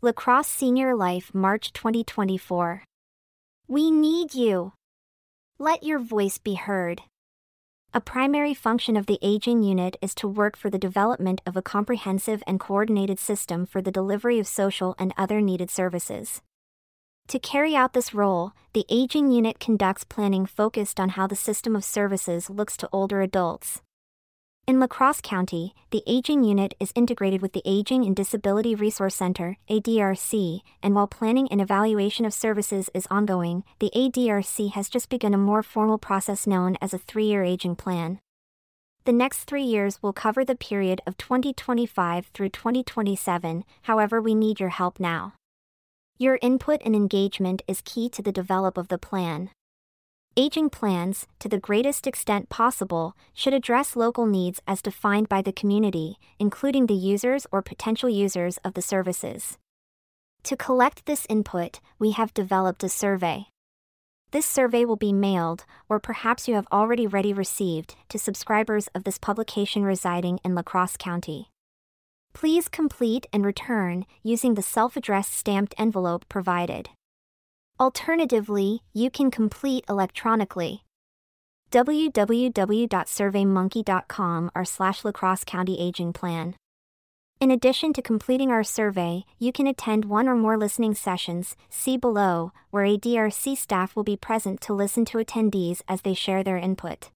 La Crosse Senior Life, March 2024. We need you. Let your voice be heard. A primary function of the aging unit is to work for the development of a comprehensive and coordinated system for the delivery of social and other needed services. To carry out this role, the aging unit conducts planning focused on how the system of services looks to older adults. In La Crosse County, the Aging Unit is integrated with the Aging and Disability Resource Center, ADRC, and while planning and evaluation of services is ongoing, the ADRC has just begun a more formal process known as a three year aging plan. The next three years will cover the period of 2025 through 2027, however, we need your help now. Your input and engagement is key to the develop of the plan. Aging plans, to the greatest extent possible, should address local needs as defined by the community, including the users or potential users of the services. To collect this input, we have developed a survey. This survey will be mailed, or perhaps you have already ready received, to subscribers of this publication residing in La Crosse County. Please complete and return using the self addressed stamped envelope provided. Alternatively, you can complete electronically. www.surveymonkey.com or slash lacrosse county aging plan. In addition to completing our survey, you can attend one or more listening sessions, see below, where ADRC staff will be present to listen to attendees as they share their input.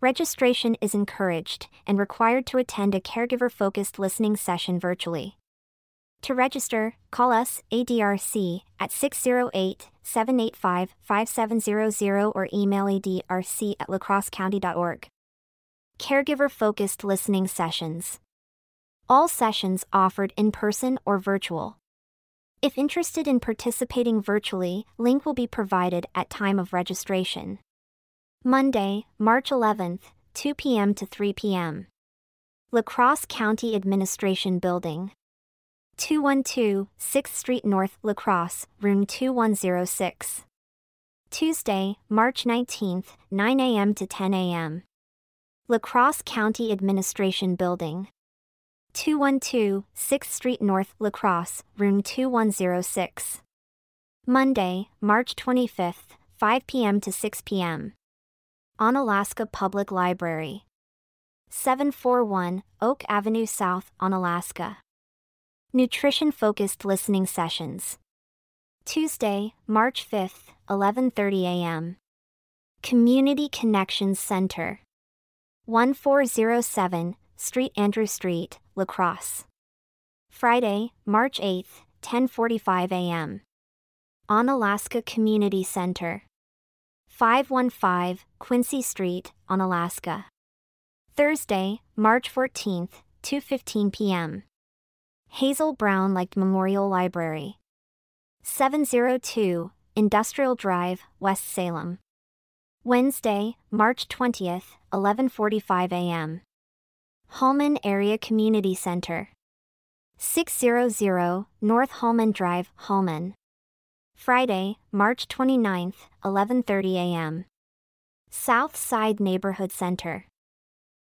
Registration is encouraged and required to attend a caregiver focused listening session virtually. To register, call us, ADRC, at 608 785 5700 or email adrc at lacrossecounty.org. Caregiver focused listening sessions. All sessions offered in person or virtual. If interested in participating virtually, link will be provided at time of registration. Monday, March 11th, 2 p.m. to 3 p.m. La Crosse County Administration Building. 212 6th Street North, La Crosse, room 2106. Tuesday, March 19th, 9 a.m. to 10 a.m. La Crosse County Administration Building. 212 6th Street North, La Crosse, room 2106. Monday, March 25th, 5 p.m. to 6 p.m. Onalaska Public Library. 741 Oak Avenue South, Onalaska. Nutrition focused listening sessions. Tuesday, March 5th, 11:30 a.m. Community Connections Center. 1407 Street Andrew Street, La Crosse. Friday, March 8th, 10:45 a.m. Onalaska Community Center. 515 Quincy Street, Onalaska. Thursday, March 14th, 2:15 p.m. Hazel Brown Lake Memorial Library. 702 Industrial Drive, West Salem. Wednesday, March 20th, 11:45 a.m. Holmen Area Community Center. 600 North Holmen Drive, Holmen. Friday, March 29th, 11:30 a.m. South Side Neighborhood Center.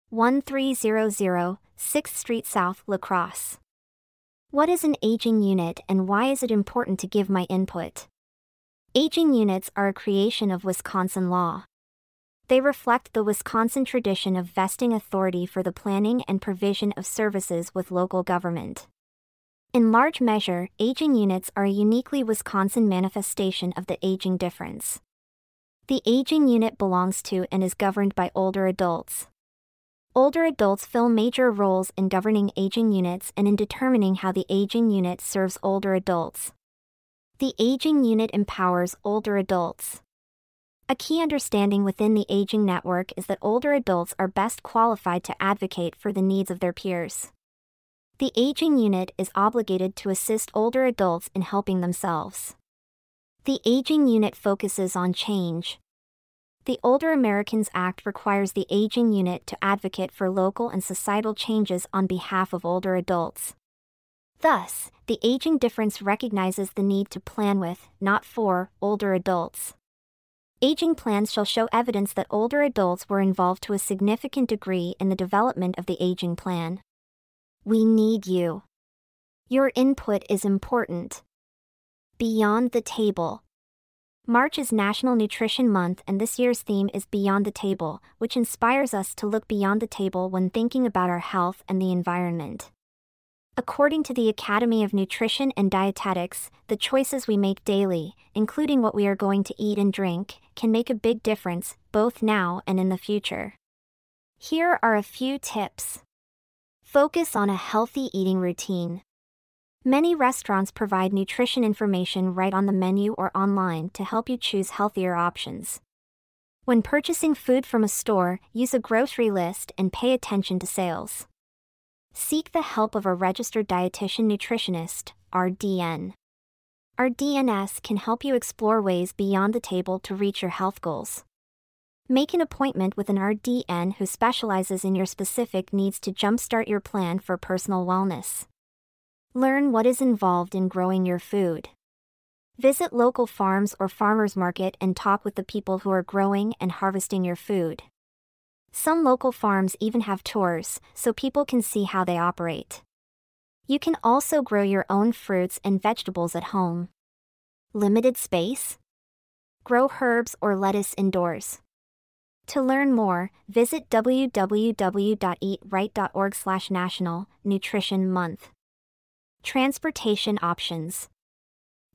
1300 6th Street South, La Crosse. What is an aging unit and why is it important to give my input? Aging units are a creation of Wisconsin law. They reflect the Wisconsin tradition of vesting authority for the planning and provision of services with local government. In large measure, aging units are a uniquely Wisconsin manifestation of the aging difference. The aging unit belongs to and is governed by older adults. Older adults fill major roles in governing aging units and in determining how the aging unit serves older adults. The aging unit empowers older adults. A key understanding within the aging network is that older adults are best qualified to advocate for the needs of their peers. The aging unit is obligated to assist older adults in helping themselves. The aging unit focuses on change, the Older Americans Act requires the aging unit to advocate for local and societal changes on behalf of older adults. Thus, the aging difference recognizes the need to plan with, not for, older adults. Aging plans shall show evidence that older adults were involved to a significant degree in the development of the aging plan. We need you. Your input is important. Beyond the Table. March is National Nutrition Month, and this year's theme is Beyond the Table, which inspires us to look beyond the table when thinking about our health and the environment. According to the Academy of Nutrition and Dietetics, the choices we make daily, including what we are going to eat and drink, can make a big difference, both now and in the future. Here are a few tips. Focus on a healthy eating routine. Many restaurants provide nutrition information right on the menu or online to help you choose healthier options. When purchasing food from a store, use a grocery list and pay attention to sales. Seek the help of a registered dietitian nutritionist, RDN. RDNS can help you explore ways beyond the table to reach your health goals. Make an appointment with an RDN who specializes in your specific needs to jumpstart your plan for personal wellness. Learn what is involved in growing your food. Visit local farms or farmers market and talk with the people who are growing and harvesting your food. Some local farms even have tours, so people can see how they operate. You can also grow your own fruits and vegetables at home. Limited space? Grow herbs or lettuce indoors. To learn more, visit www.eatright.org/national nutrition month. Transportation options.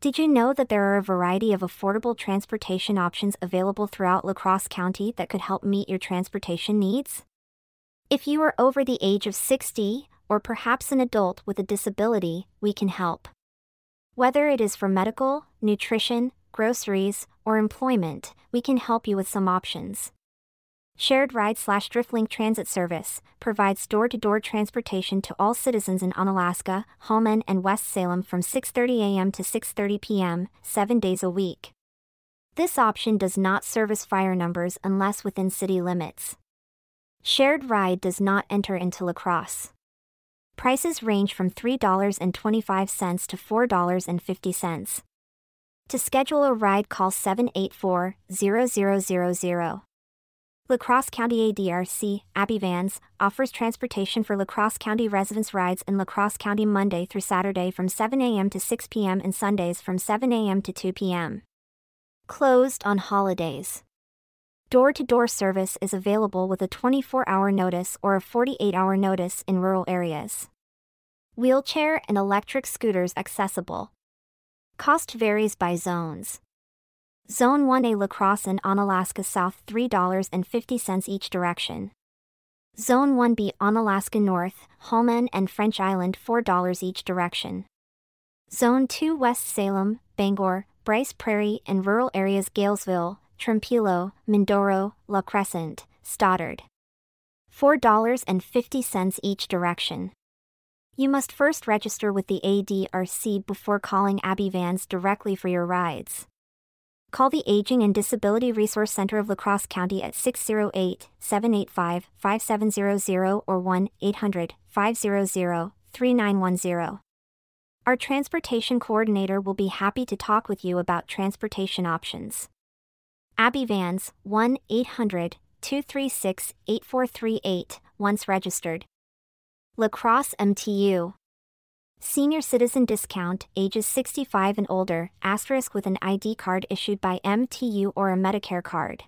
Did you know that there are a variety of affordable transportation options available throughout La Crosse County that could help meet your transportation needs? If you are over the age of 60, or perhaps an adult with a disability, we can help. Whether it is for medical, nutrition, groceries, or employment, we can help you with some options. Shared Ride slash Driftlink Transit Service provides door-to-door transportation to all citizens in Onalaska, Holmen, and West Salem from 6:30 a.m. to 6:30 p.m., 7 days a week. This option does not service fire numbers unless within city limits. Shared Ride does not enter into La Crosse. Prices range from $3.25 to $4.50. To schedule a ride, call 784 0000. La Crosse County ADRC, Abby Vans, offers transportation for La Crosse County residents rides in La Crosse County Monday through Saturday from 7 a.m. to 6 p.m. and Sundays from 7 a.m. to 2 p.m. Closed on holidays. Door to door service is available with a 24 hour notice or a 48 hour notice in rural areas. Wheelchair and electric scooters accessible. Cost varies by zones. Zone 1A La Crosse and Onalaska South $3.50 each direction. Zone 1B Onalaska North, Holmen and French Island $4 each direction. Zone 2 West Salem, Bangor, Bryce Prairie and rural areas Galesville, Trempealeau, Mindoro, La Crescent, Stoddard. $4.50 each direction. You must first register with the ADRC before calling Abby Vans directly for your rides. Call the Aging and Disability Resource Center of La Crosse County at 608 785 5700 or 1 800 500 3910. Our transportation coordinator will be happy to talk with you about transportation options. Abby Vans, 1 800 236 8438, once registered. La Crosse MTU. Senior citizen discount, ages 65 and older, asterisk with an ID card issued by MTU or a Medicare card.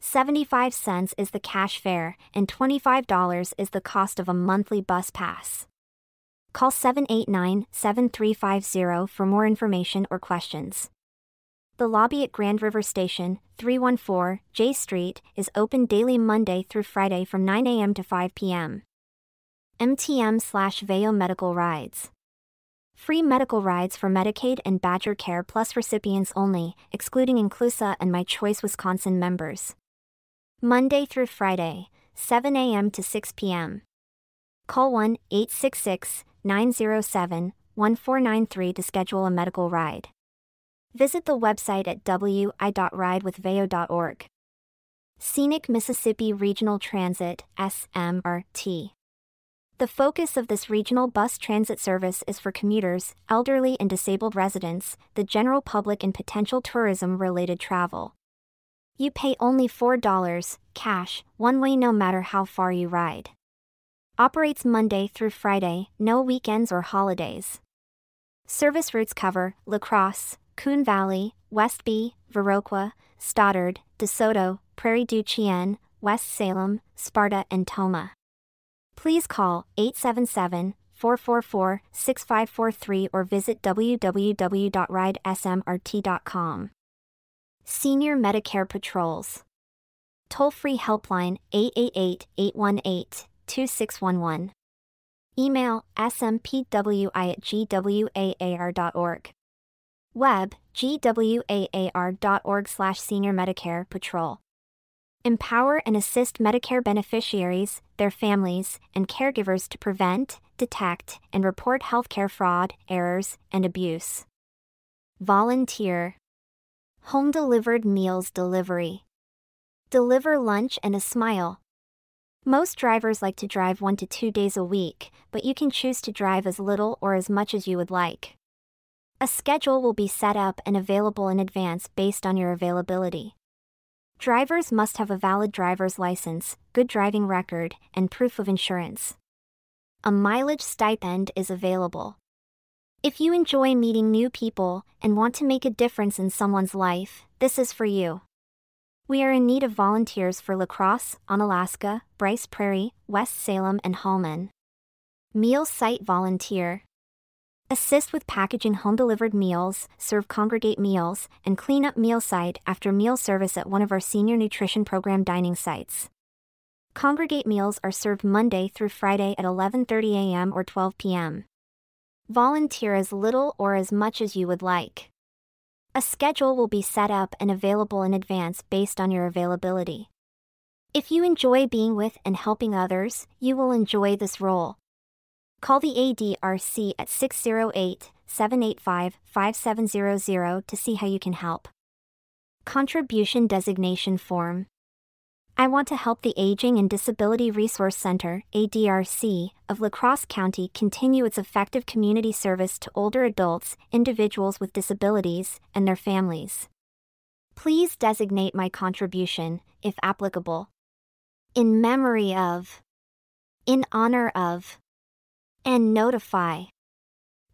75 cents is the cash fare, and $25 is the cost of a monthly bus pass. Call 789 7350 for more information or questions. The lobby at Grand River Station, 314 J Street, is open daily Monday through Friday from 9 a.m. to 5 p.m. MTM slash VEO Medical Rides. Free medical rides for Medicaid and Badger Care Plus recipients only, excluding Inclusa and My Choice Wisconsin members. Monday through Friday, 7 a.m. to 6 p.m. Call 1 866 907 1493 to schedule a medical ride. Visit the website at wi.ridewithveo.org. Scenic Mississippi Regional Transit, SMRT. The focus of this regional bus transit service is for commuters, elderly and disabled residents, the general public, and potential tourism related travel. You pay only $4, cash, one way no matter how far you ride. Operates Monday through Friday, no weekends or holidays. Service routes cover La Crosse, Coon Valley, Westby, Viroqua, Stoddard, DeSoto, Prairie du Chien, West Salem, Sparta, and Tomah. Please call 877 444 6543 or visit www.ridesmrt.com. Senior Medicare Patrols. Toll free helpline 888 818 2611. Email smpwi at gwaar.org. Web gwaar.org slash senior Medicare patrol. Empower and assist Medicare beneficiaries, their families, and caregivers to prevent, detect, and report healthcare fraud, errors, and abuse. Volunteer. Home delivered meals delivery. Deliver lunch and a smile. Most drivers like to drive one to two days a week, but you can choose to drive as little or as much as you would like. A schedule will be set up and available in advance based on your availability. Drivers must have a valid driver's license, good driving record, and proof of insurance. A mileage stipend is available. If you enjoy meeting new people and want to make a difference in someone's life, this is for you. We are in need of volunteers for La Crosse, Onalaska, Bryce Prairie, West Salem, and Holmen. Meal Site Volunteer. Assist with packaging home delivered meals, serve congregate meals, and clean up meal site after meal service at one of our senior nutrition program dining sites. Congregate meals are served Monday through Friday at 11:30 a.m. or 12 p.m. Volunteer as little or as much as you would like. A schedule will be set up and available in advance based on your availability. If you enjoy being with and helping others, you will enjoy this role. Call the ADRC at 608 785 5700 to see how you can help. Contribution Designation Form I want to help the Aging and Disability Resource Center, ADRC, of La Crosse County continue its effective community service to older adults, individuals with disabilities, and their families. Please designate my contribution, if applicable. In memory of, in honor of, and notify.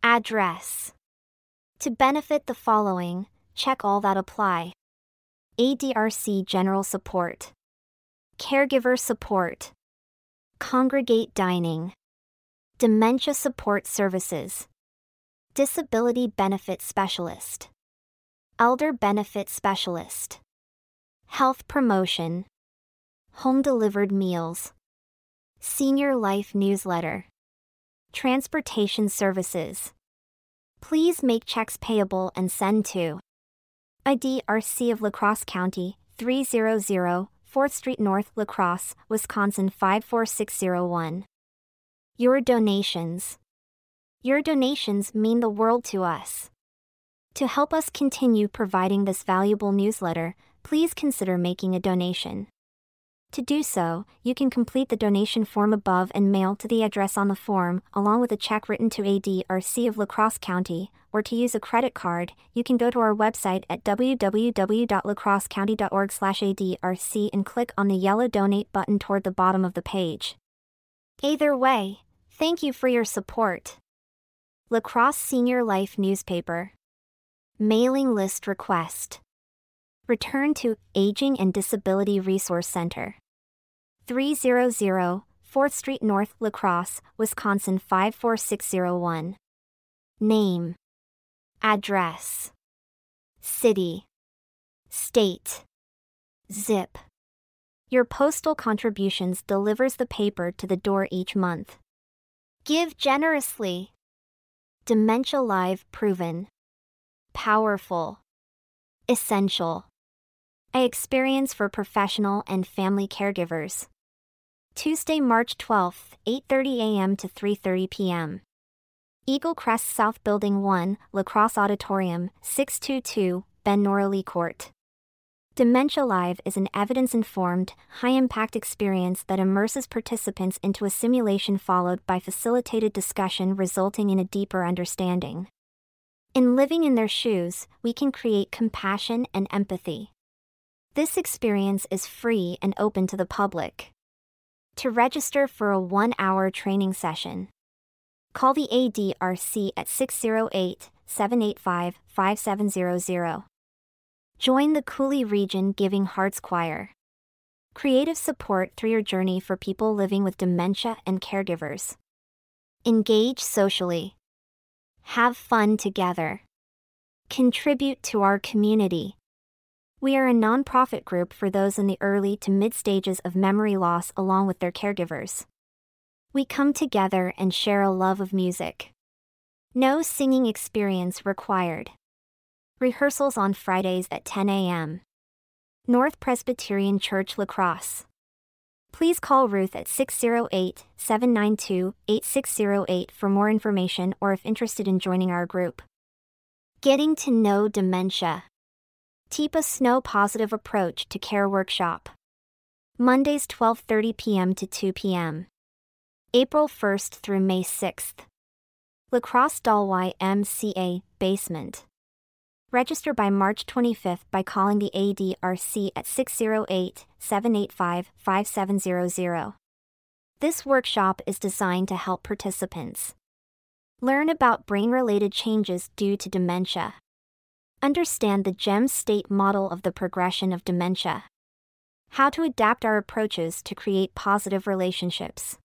Address. To benefit the following, check all that apply. ADRC General Support. Caregiver Support, Congregate Dining, Dementia Support Services, Disability Benefit Specialist, Elder Benefit Specialist, Health Promotion, Home Delivered Meals, Senior Life Newsletter, Transportation Services. Please make checks payable and send to ADRC of La Crosse County, 300 4th Street North, La Crosse, Wisconsin 54601. Your donations. Your donations mean the world to us. To help us continue providing this valuable newsletter, please consider making a donation. To do so, you can complete the donation form above and mail to the address on the form, along with a check written to ADRC of La Crosse County, or to use a credit card, you can go to our website at www.lacrossecounty.org/adrc and click on the yellow donate button toward the bottom of the page. Either way, thank you for your support. La Crosse Senior Life Newspaper Mailing List Request Return to Aging and Disability Resource Center 300 4th Street North, La Crosse, Wisconsin 54601. Name, Address, City, State, Zip. Your postal contributions delivers the paper to the door each month. Give generously. Dementia Live proven. Powerful. Essential. A experience for professional and family caregivers. Tuesday, March 12, 8:30 a.m. to 3:30 p.m. Eagle Crest South Building 1, La Crosse Auditorium, 622, Ben Norley Court. Dementia Live is an evidence informed, high impact experience that immerses participants into a simulation followed by facilitated discussion resulting in a deeper understanding. In living in their shoes, we can create compassion and empathy. This experience is free and open to the public. To register for a one hour training session, call the ADRC at 608 785 5700. Join the Coulee Region Giving Hearts Choir. Creative support through your journey for people living with dementia and caregivers. Engage socially. Have fun together. Contribute to our community. We are a nonprofit group for those in the early to mid stages of memory loss along with their caregivers. We come together and share a love of music. No singing experience required. Rehearsals on Fridays at 10 a.m. North Presbyterian Church La Crosse. Please call Ruth at 608 792 8608 for more information or if interested in joining our group. Getting to know dementia. Teepa Snow Positive Approach to Care Workshop. Mondays 12:30 p.m. to 2 p.m. April 1st through May 6th. La Crosse Dahl YMCA Basement. Register by March 25th by calling the ADRC at 608 785 5700. This workshop is designed to help participants learn about brain related changes due to dementia, understand the GEMS state model of the progression of dementia, how to adapt our approaches to create positive relationships,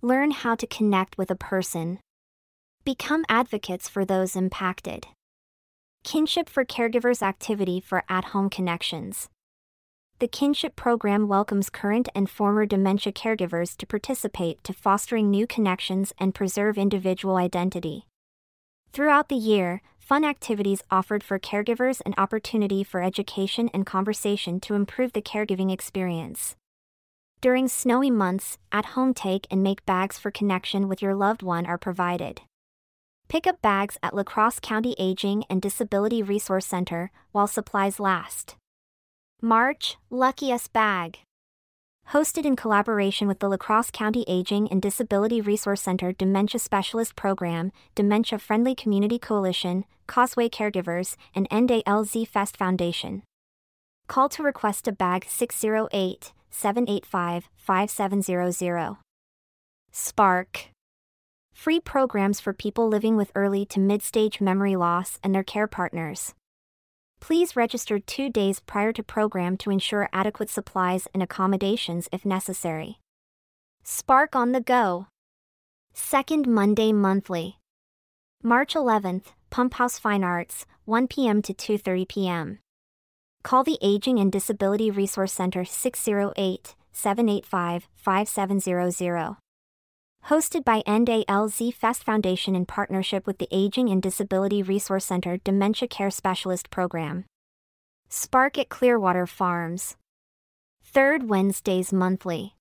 learn how to connect with a person, become advocates for those impacted. Kinship for Caregivers activity for at home connections. The Kinship program welcomes current and former dementia caregivers to participate to fostering new connections and preserve individual identity. Throughout the year, fun activities offered for caregivers an opportunity for education and conversation to improve the caregiving experience. During snowy months, at home take and make bags for connection with your loved one are provided. Pick up bags at La Crosse County Aging and Disability Resource Center while supplies last. March, Lucky Us Bag. Hosted in collaboration with the La Crosse County Aging and Disability Resource Center Dementia Specialist Program, Dementia Friendly Community Coalition, Causeway Caregivers, and NDLZ Fest Foundation. Call to request a bag 608 785 5700. Spark. Free programs for people living with early to mid stage memory loss and their care partners. Please register two days prior to program to ensure adequate supplies and accommodations if necessary. Spark on the Go. Second Monday Monthly. March 11th, Pump House Fine Arts, 1 p.m. to 2:30 p.m. Call the Aging and Disability Resource Center 608 785 5700 hosted by NDLZ Fest Foundation in partnership with the Aging and Disability Resource Center Dementia Care Specialist Program. Spark at Clearwater Farms. Third Wednesdays monthly.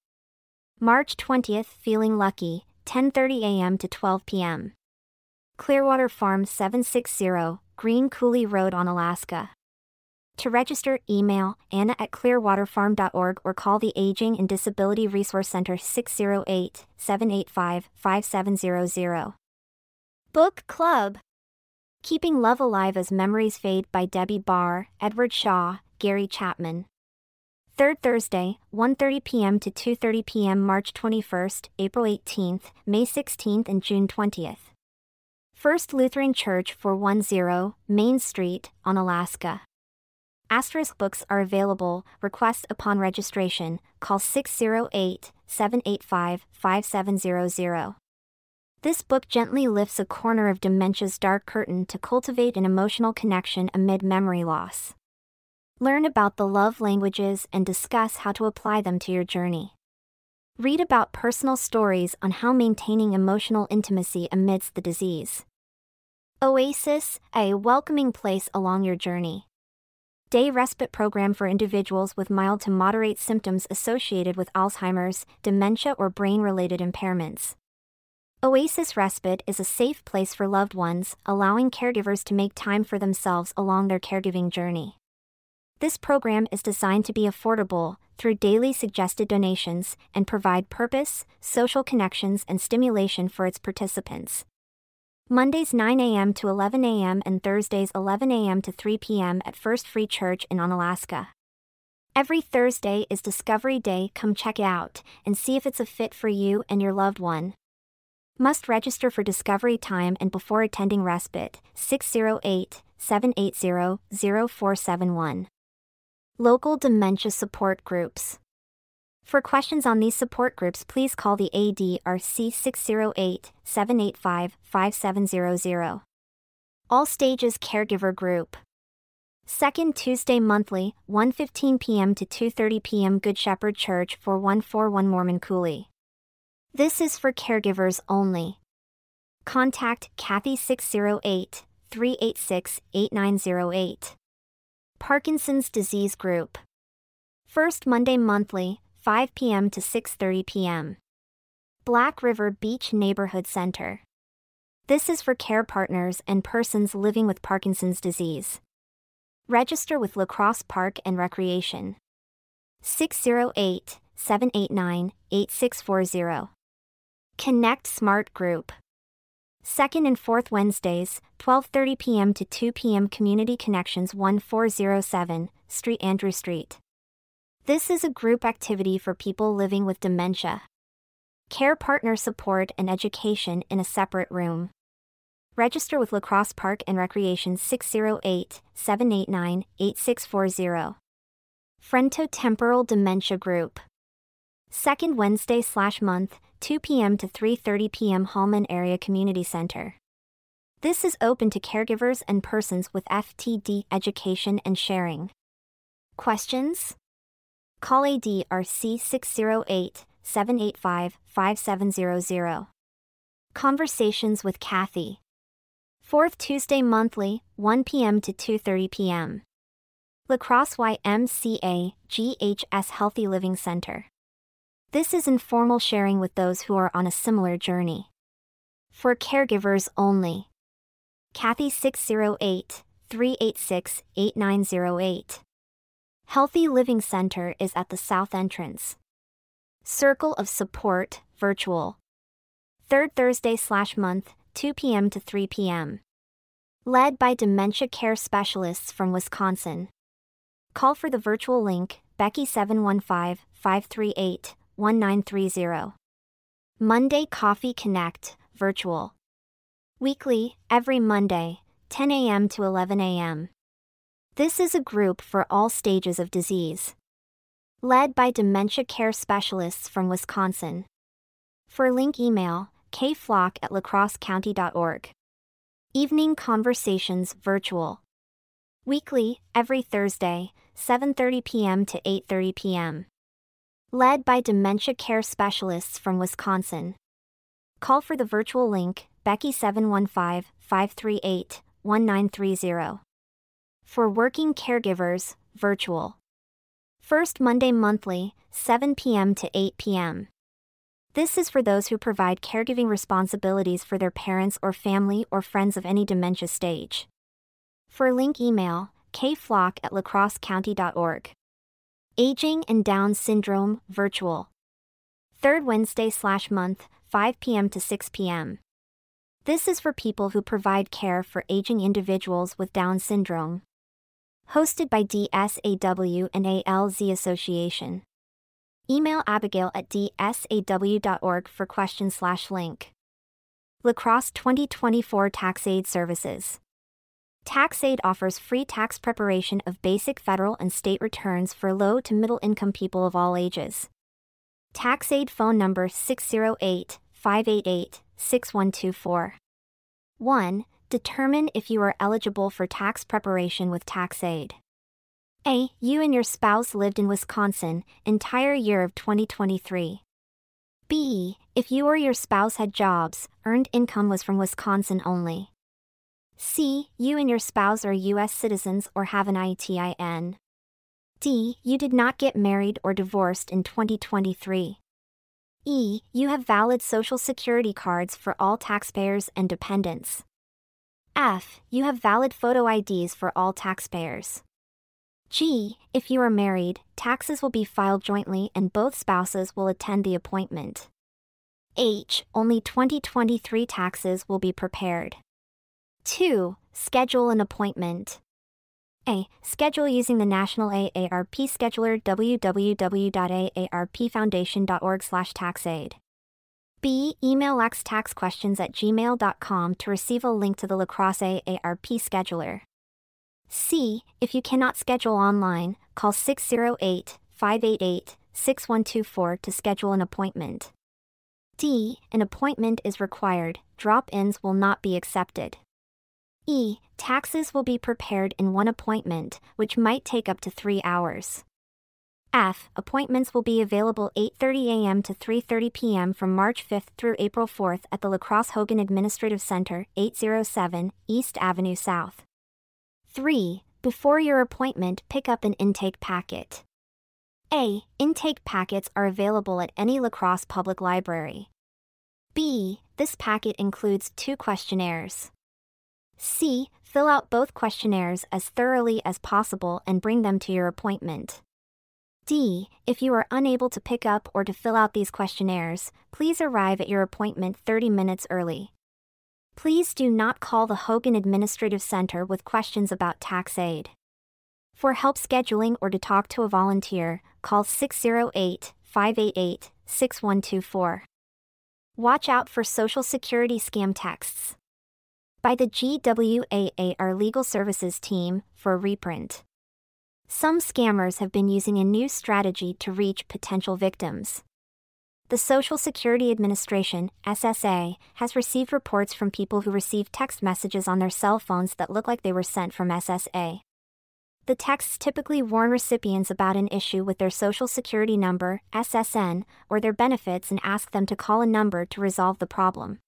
March 20th, Feeling Lucky, 10:30 a.m. to 12 p.m. Clearwater Farm 760, Green Coulee Road, Onalaska. To register, email anna at clearwaterfarm.org or call the Aging and Disability Resource Center 608 785 5700. Book Club Keeping Love Alive as Memories Fade by Debbie Barr, Edward Shaw, Gary Chapman. Third Thursday, 1:30 p.m. to 2:30 p.m. March 21st, April 18th, May 16th and June 20th. First Lutheran Church 410, Main Street, Onalaska. Asterisk books are available. Request upon registration. Call 608 785 5700. This book gently lifts a corner of dementia's dark curtain to cultivate an emotional connection amid memory loss. Learn about the love languages and discuss how to apply them to your journey. Read about personal stories on how maintaining emotional intimacy amidst the disease. Oasis, a welcoming place along your journey day respite program for individuals with mild to moderate symptoms associated with Alzheimer's, dementia, or brain related impairments. Oasis Respite is a safe place for loved ones, allowing caregivers to make time for themselves along their caregiving journey. This program is designed to be affordable through daily suggested donations and provide purpose, social connections, and stimulation for its participants. Mondays 9 a.m. to 11 a.m. and Thursdays 11 a.m. to 3 p.m. at First Free Church in Onalaska. Every Thursday is Discovery Day. Come check it out and see if it's a fit for you and your loved one. Must register for Discovery Time and before attending Respite 608 780 0471. Local Dementia Support Groups. For questions on these support groups, please call the ADRC 608 785 5700. All Stages Caregiver Group. Second Tuesday monthly, 1:15 p.m. to 2:30 p.m. Good Shepherd Church for 141 Mormon Coulee. This is for caregivers only. Contact Kathy 608 386 8908. Parkinson's Disease Group. First Monday monthly, 5 p.m. to 6:30 p.m. Black River Beach Neighborhood Center. This is for care partners and persons living with Parkinson's disease. Register with La Crosse Park and Recreation. 608 789 8640. Connect Smart Group. Second and fourth Wednesdays, 12:30 p.m. to 2 p.m. Community Connections 1407, Street Andrew Street. This is a group activity for people living with dementia. Care partner support and education in a separate room. Register with La Crosse Park and Recreation 608 789 8640. Frontotemporal Dementia Group. Second Wednesday slash month, 2 p.m. to 3.30 p.m. Holmen Area Community Center. This is open to caregivers and persons with FTD education and sharing. Questions? Call ADRC 608 785 5700. Conversations with Kathy. Fourth Tuesday monthly, 1 p.m. to 2:30 p.m. La Crosse YMCA GHS Healthy Living Center. This is informal sharing with those who are on a similar journey. For caregivers only. Kathy 608 386 8908. Healthy Living Center is at the south entrance. Circle of Support, virtual. Third Thursday slash month, 2 p.m. to 3 p.m. Led by dementia care specialists from Wisconsin. Call for the virtual link, Becky 715 538 1930. Monday Coffee Connect, virtual. Weekly, every Monday, 10 a.m. to 11 a.m. This is a group for all stages of disease. Led by dementia care specialists from Wisconsin. For link email, kflock at lacrossecounty.org. Evening Conversations Virtual. Weekly, every Thursday, 7:30 p.m. to 8:30 p.m. Led by dementia care specialists from Wisconsin. Call for the virtual link, Becky 715 538 1930. For working caregivers, virtual. First Monday monthly, 7 p.m. to 8 p.m. This is for those who provide caregiving responsibilities for their parents or family or friends of any dementia stage. For link email, kflock at lacrossecounty.org. Aging and Down Syndrome, virtual. Third Wednesday slash month, 5 p.m. to 6 p.m. This is for people who provide care for aging individuals with Down syndrome. Hosted by DSAW and ALZ Association. Email Abigail at dsaw.org for question slash link. La Crosse 2024 Tax Aid Services. Tax Aid offers free tax preparation of basic federal and state returns for low to middle income people of all ages. Tax Aid phone number 608 588 6124. 1. Determine if you are eligible for tax preparation with TaxAid. A. You and your spouse lived in Wisconsin, entire year of 2023. B. If you or your spouse had jobs, earned income was from Wisconsin only. C. You and your spouse are U.S. citizens or have an ITIN. D. You did not get married or divorced in 2023. E. You have valid Social Security cards for all taxpayers and dependents. F. You have valid photo IDs for all taxpayers. G. If you are married, taxes will be filed jointly and both spouses will attend the appointment. H. Only 2023 taxes will be prepared. 2. Schedule an appointment. A. Schedule using the National AARP Scheduler www.aarpfoundation.org slash taxaid. B. Email laxtaxquestions at gmail.com to receive a link to the La Crosse AARP Scheduler. C. If you cannot schedule online, call 608 588 6124 to schedule an appointment. D. An appointment is required, drop ins will not be accepted. E. Taxes will be prepared in one appointment, which might take up to three hours. F. Appointments will be available 8:30 a.m. to 3:30 p.m. from March 5th through April 4th at the La Crosse Hogan Administrative Center, 807 East Avenue South. 3. Before your appointment, pick up an intake packet. A. Intake packets are available at any La Crosse public library. B. This packet includes two questionnaires. C. Fill out both questionnaires as thoroughly as possible and bring them to your appointment. D. If you are unable to pick up or to fill out these questionnaires, please arrive at your appointment 30 minutes early. Please do not call the Hogan Administrative Center with questions about tax aid. For help scheduling or to talk to a volunteer, call 608 588 6124. Watch out for Social Security scam texts. By the GWAAR Legal Services Team for reprint. Some scammers have been using a new strategy to reach potential victims. The Social Security Administration, SSA, has received reports from people who received text messages on their cell phones that look like they were sent from SSA. The texts typically warn recipients about an issue with their Social Security number, SSN, or their benefits and ask them to call a number to resolve the problem.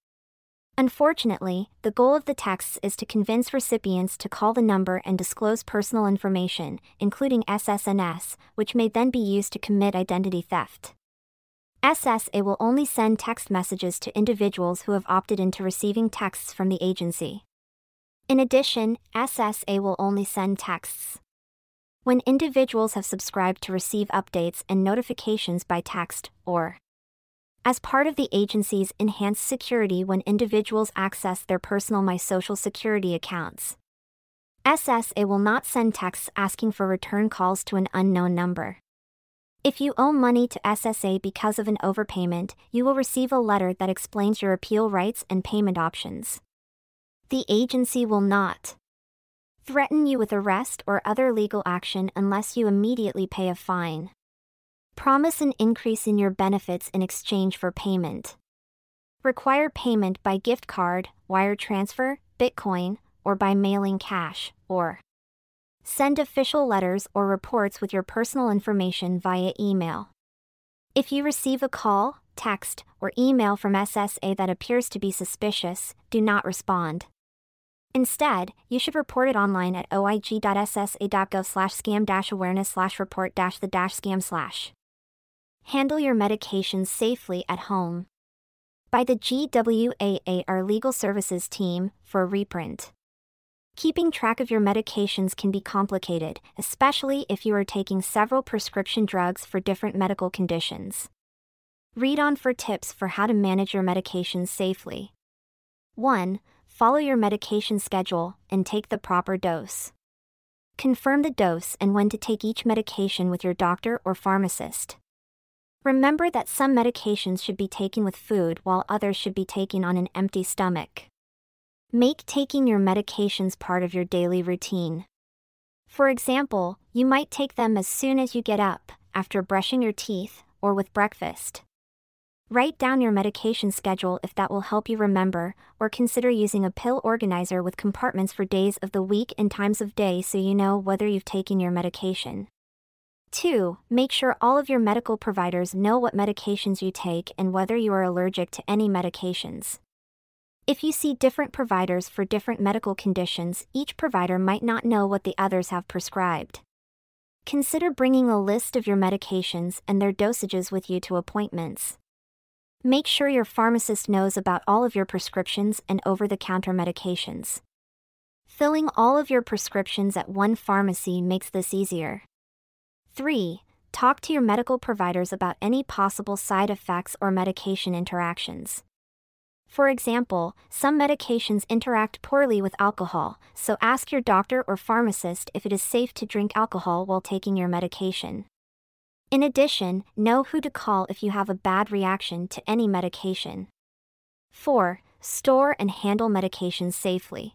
Unfortunately, the goal of the texts is to convince recipients to call the number and disclose personal information, including SSNS, which may then be used to commit identity theft. SSA will only send text messages to individuals who have opted into receiving texts from the agency. In addition, SSA will only send texts when individuals have subscribed to receive updates and notifications by text, or as part of the agency's enhanced security when individuals access their personal My Social Security accounts. SSA will not send texts asking for return calls to an unknown number. If you owe money to SSA because of an overpayment, you will receive a letter that explains your appeal rights and payment options. The agency will not threaten you with arrest or other legal action unless you immediately pay a fine. Promise an increase in your benefits in exchange for payment. Require payment by gift card, wire transfer, Bitcoin, or by mailing cash, or send official letters or reports with your personal information via email. If you receive a call, text, or email from SSA that appears to be suspicious, do not respond. Instead, you should report it online at oig.ssa.gov Handle your medications safely at home. By the GWAAR Legal Services Team for reprint. Keeping track of your medications can be complicated, especially if you are taking several prescription drugs for different medical conditions. Read on for tips for how to manage your medications safely. 1 follow your medication schedule, and take the proper dose. Confirm the dose and when to take each medication with your doctor or pharmacist. Remember that some medications should be taken with food while others should be taken on an empty stomach. Make taking your medications part of your daily routine. For example, you might take them as soon as you get up, after brushing your teeth, or with breakfast. Write down your medication schedule if that will help you remember, or consider using a pill organizer with compartments for days of the week and times of day so you know whether you've taken your medication. 2. Make sure all of your medical providers know what medications you take and whether you are allergic to any medications. If you see different providers for different medical conditions, each provider might not know what the others have prescribed. Consider bringing a list of your medications and their dosages with you to appointments. Make sure your pharmacist knows about all of your prescriptions and over the counter medications. Filling all of your prescriptions at one pharmacy makes this easier. 3. Talk to your medical providers about any possible side effects or medication interactions. For example, some medications interact poorly with alcohol, so ask your doctor or pharmacist if it is safe to drink alcohol while taking your medication. In addition, know who to call if you have a bad reaction to any medication. 4. Store and handle medications safely.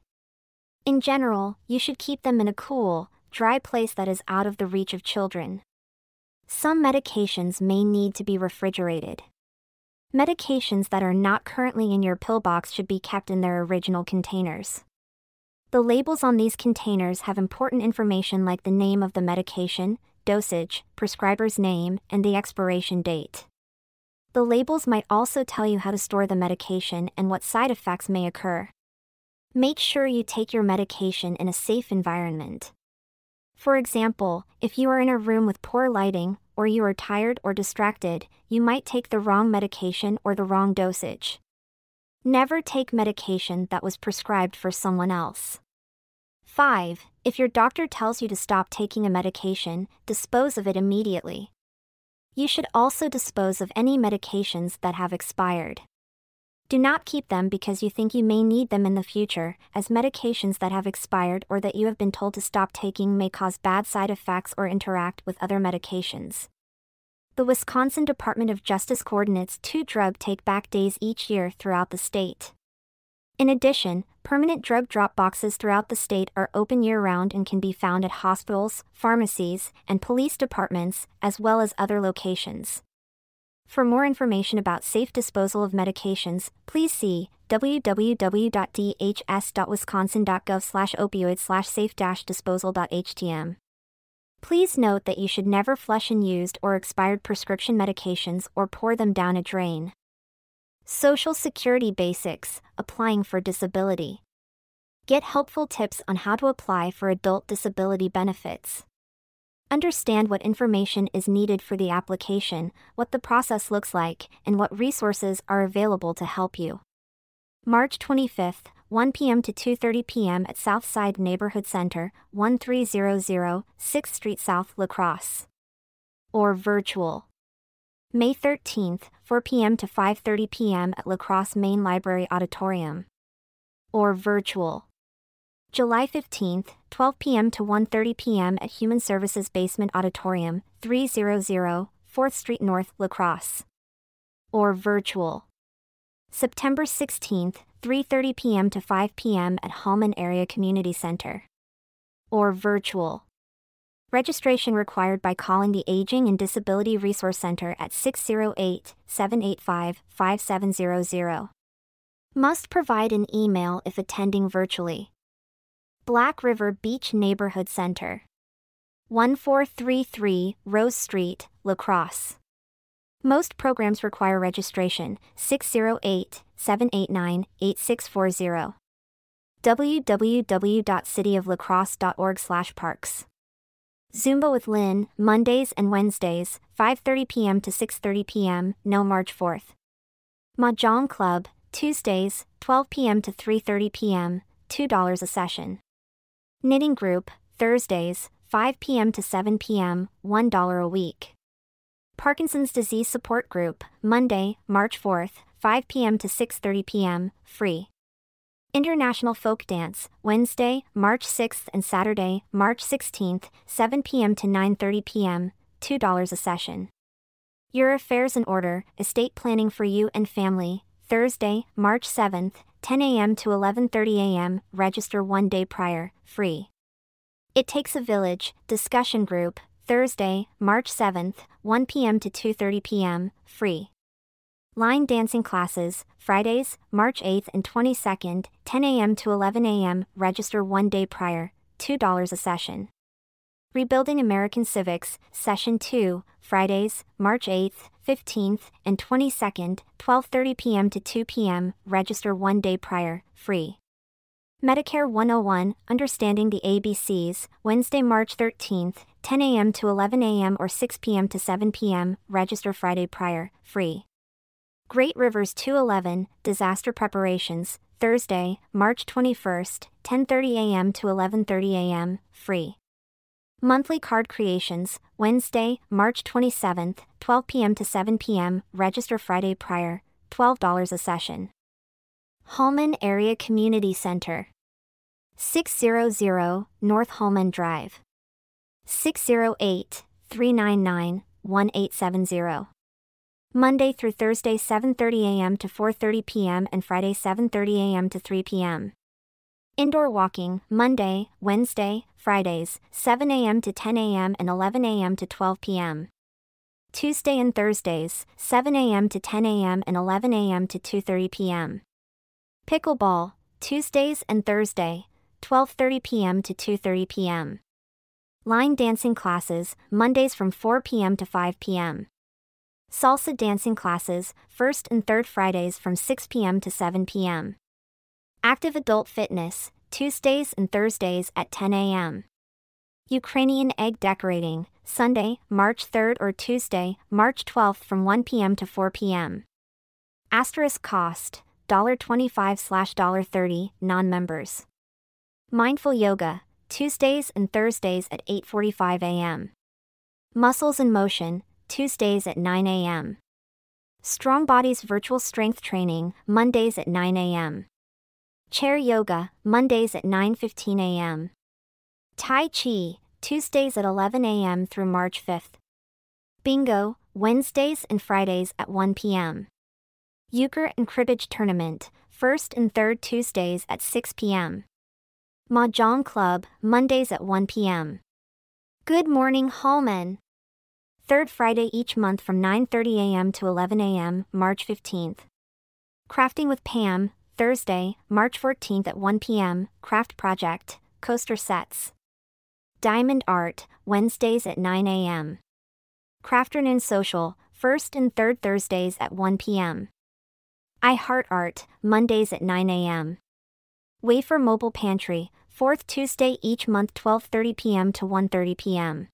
In general, you should keep them in a cool, dry place that is out of the reach of children. Some medications may need to be refrigerated. Medications that are not currently in your pill box should be kept in their original containers. The labels on these containers have important information like the name of the medication, dosage, prescriber's name, and the expiration date. The labels might also tell you how to store the medication and what side effects may occur. Make sure you take your medication in a safe environment. For example, if you are in a room with poor lighting, or you are tired or distracted, you might take the wrong medication or the wrong dosage. Never take medication that was prescribed for someone else. 5. If your doctor tells you to stop taking a medication, dispose of it immediately. You should also dispose of any medications that have expired. Do not keep them because you think you may need them in the future, as medications that have expired or that you have been told to stop taking may cause bad side effects or interact with other medications. The Wisconsin Department of Justice coordinates two drug take back days each year throughout the state. In addition, permanent drug drop boxes throughout the state are open year round and can be found at hospitals, pharmacies, and police departments, as well as other locations. For more information about safe disposal of medications, please see www.dhs.wisconsin.gov/opioid/safe-disposal.htm. Please note that you should never flush unused or expired prescription medications or pour them down a drain. Social Security Basics Applying for Disability. Get helpful tips on how to apply for adult disability benefits. Understand what information is needed for the application, what the process looks like, and what resources are available to help you. March 25th, 1 p.m. to 2:30 p.m. at Southside Neighborhood Center, 1300 6th Street South, La Crosse. Or virtual. May 13th, 4 p.m. to 5:30 p.m. at La Crosse Main Library Auditorium. Or virtual. July 15th, 12 p.m. to 1:30 p.m. at Human Services Basement Auditorium, 300 4th Street North, La Crosse. Or virtual. September 16th, 3:30 p.m. to 5 p.m. at Holmen Area Community Center. Or virtual. Registration required by calling the Aging and Disability Resource Center at 608 785 5700. Must provide an email if attending virtually. Black River Beach Neighborhood Center. 1433 Rose Street, La Crosse. Most programs require registration 608 789 8640. www.cityoflacrosse.org/parks. Zumba with Lynn, Mondays and Wednesdays, 5:30 p.m. to 6:30 p.m., no March 4th. Mahjong Club, Tuesdays, 12 p.m. to 3:30 p.m., $2 a session. Knitting Group, Thursdays, 5 p.m. to 7 p.m., $1 a week. Parkinson's Disease Support Group, Monday, March 4th, 5 p.m. to 6:30 p.m., free. International Folk Dance, Wednesday, March 6th and Saturday, March 16th, 7 p.m. to 9:30 p.m., $2 a session. Your Affairs in Order, Estate Planning for You and Family, Thursday, March 7th, 10 a.m. to 11:30 a.m. Register 1 day prior, free. It Takes a Village discussion group, Thursday, March 7th, 1 p.m. to 2:30 p.m., free. Line dancing classes, Fridays, March 8th and 22nd, 10 a.m. to 11 a.m. Register 1 day prior, $2 a session. Rebuilding American Civics, Session 2, Fridays, March 8th, 15th, and 22nd, 12:30 p.m. to 2 p.m. Register 1 day prior, free. Medicare 101, Understanding the ABCs, Wednesday, March 13th, 10 a.m. to 11 a.m. or 6 p.m. to 7 p.m. Register Friday prior, free. Great Rivers 211, Disaster Preparations, Thursday, March 21st, 10:30 a.m. to 11:30 a.m., free. Monthly Card Creations, Wednesday, March 27th, 12 p.m. to 7 p.m., register Friday prior, $12 a session. Holmen Area Community Center. 600 North Holmen Drive. 608 399 1870. Monday through Thursday 7:30 a.m. to 4:30 p.m. and Friday 7:30 a.m. to 3 p.m. Indoor walking Monday, Wednesday, Fridays 7 a.m. to 10 a.m. and 11 a.m. to 12 p.m. Tuesday and Thursdays 7 a.m. to 10 a.m. and 11 a.m. to 2:30 p.m. Pickleball Tuesdays and Thursday 12:30 p.m. to 2:30 p.m. Line dancing classes Mondays from 4 p.m. to 5 p.m. Salsa dancing classes first and third Fridays from 6 p.m. to 7 p.m. Active adult fitness Tuesdays and Thursdays at 10 a.m. Ukrainian egg decorating Sunday, March 3rd or Tuesday, March 12th from 1 p.m. to 4 p.m. Asterisk cost $25 slash $30 non-members. Mindful yoga Tuesdays and Thursdays at 8:45 a.m. Muscles in motion Tuesdays at 9 a.m. Strong Bodies virtual strength training Mondays at 9 a.m. Chair yoga Mondays at 9:15 a.m. Tai Chi Tuesdays at 11 a.m. through March 5th. Bingo Wednesdays and Fridays at 1 p.m. Euchre and Cribbage Tournament, first and third Tuesdays at 6 p.m. Mahjong Club, Mondays at 1 p.m. Good Morning Holmen. Third Friday each month from 9:30 a.m. to 11 a.m., March 15th. Crafting with Pam, Thursday, March 14th at 1 p.m., Craft Project, Coaster Sets. Diamond Art, Wednesdays at 9 a.m. Crafternoon Social, first and third Thursdays at 1 p.m. I Heart Art, Mondays at 9 a.m. Wafer Mobile Pantry, fourth Tuesday each month 12:30 p.m. to 1:30 p.m.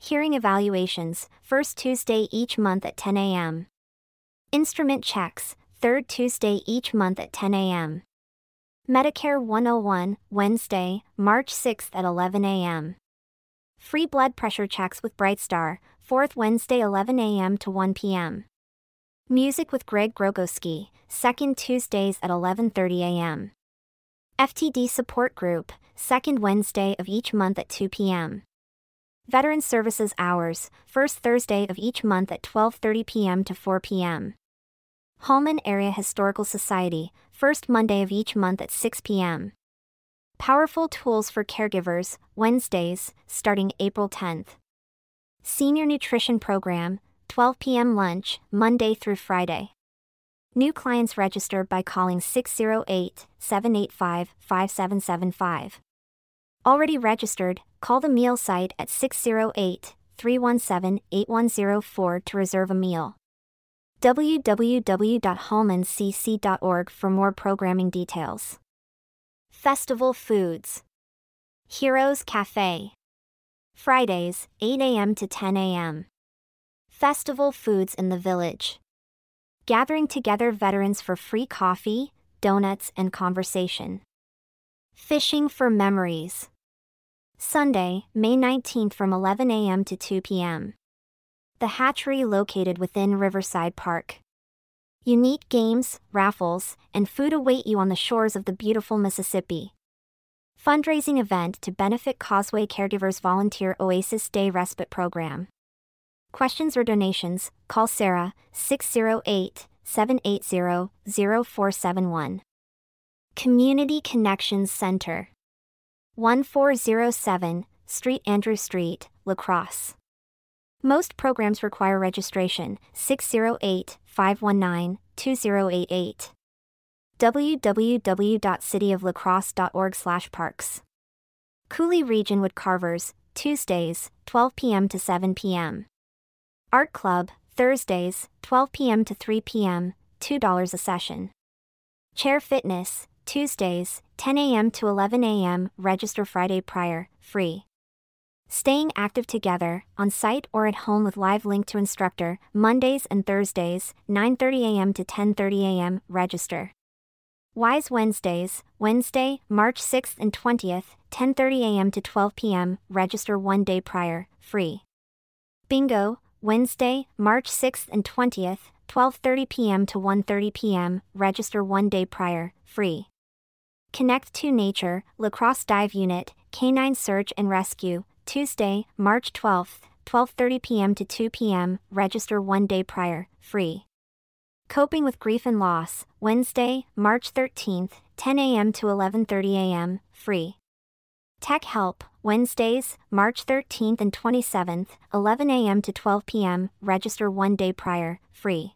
Hearing evaluations, first Tuesday each month at 10 a.m. Instrument checks, third Tuesday each month at 10 a.m. Medicare 101, Wednesday, March 6th at 11 a.m. Free blood pressure checks with Brightstar, fourth Wednesday 11 a.m. to 1 p.m. Music with Greg Grogoski, second Tuesdays at 11:30 a.m. FTD Support Group, second Wednesday of each month at 2 p.m. Veteran Services Hours, first Thursday of each month at 12:30 p.m. to 4 p.m. Holmen Area Historical Society, first Monday of each month at 6 p.m. Powerful Tools for Caregivers, Wednesdays, starting April 10th. Senior Nutrition Program, 12 p.m. lunch, Monday through Friday. New clients register by calling 608 785 5775. Already registered, call the meal site at 608 317 8104 to reserve a meal. www.holmencc.org for more programming details. Festival Foods Heroes Cafe. Fridays, 8 a.m. to 10 a.m. Festival Foods in the Village. Gathering together veterans for free coffee, donuts, and conversation. Fishing for Memories. Sunday, May 19th from 11 a.m. to 2 p.m. The hatchery located within Riverside Park. Unique games, raffles, and food await you on the shores of the beautiful Mississippi. Fundraising event to benefit Causeway Caregivers Volunteer Oasis Day Respite Program. Questions or donations, call Sarah 608 780 0471. Community Connections Center 1407 Street Andrew Street, La Crosse. Most programs require registration 608 519 2088. www.cityoflacrosse.org/parks. Coulee Region Wood Carvers, Tuesdays, 12 p.m. to 7 p.m. Art Club, Thursdays, 12 p.m. to 3 p.m., $2 a session. Chair Fitness, Tuesdays, 10 a.m. to 11 a.m., register Friday prior, free. Staying active together, on site or at home with live link to instructor, Mondays and Thursdays, 9:30 a.m. to 10:30 a.m., register. Wise Wednesdays, Wednesday, March 6th and 20th, 10:30 a.m. to 12 p.m., register 1 day prior, free. Bingo, Wednesday, March 6th and 20th, 12:30 p.m. to 1:30 p.m. Register 1 day prior, free. Connect to Nature, La Crosse Dive Unit, Canine Search and Rescue, Tuesday, March 12th, 12:30 p.m. to 2 p.m. Register 1 day prior, free. Coping with Grief and Loss, Wednesday, March 13th, 10 a.m. to 11:30 a.m., free. Tech Help, Wednesdays, March 13th and 27th, 11 a.m. to 12 p.m., register one day prior, free.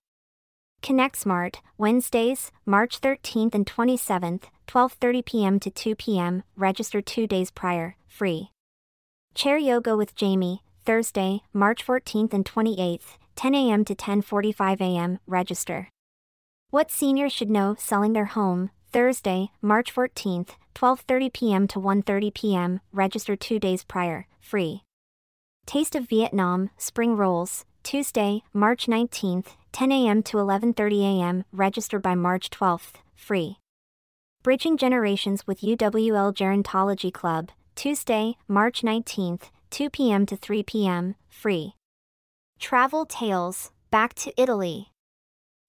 Connect Smart, Wednesdays, March 13th and 27th, 12:30 p.m. to 2 p.m., register 2 days prior, free. Chair Yoga with Jamie, Thursday, March 14th and 28th, 10 a.m. to 10:45 a.m., register. What seniors should know selling their home, Thursday, March 14th, 12:30 p.m. to 1:30 p.m. Register 2 days prior, free. Taste of Vietnam Spring Rolls, Tuesday, March 19th, 10 a.m. to 11:30 a.m. Register by March 12th, free. Bridging Generations with UWL Gerontology Club, Tuesday, March 19th, 2 p.m. to 3 p.m., free. Travel Tales, Back to Italy.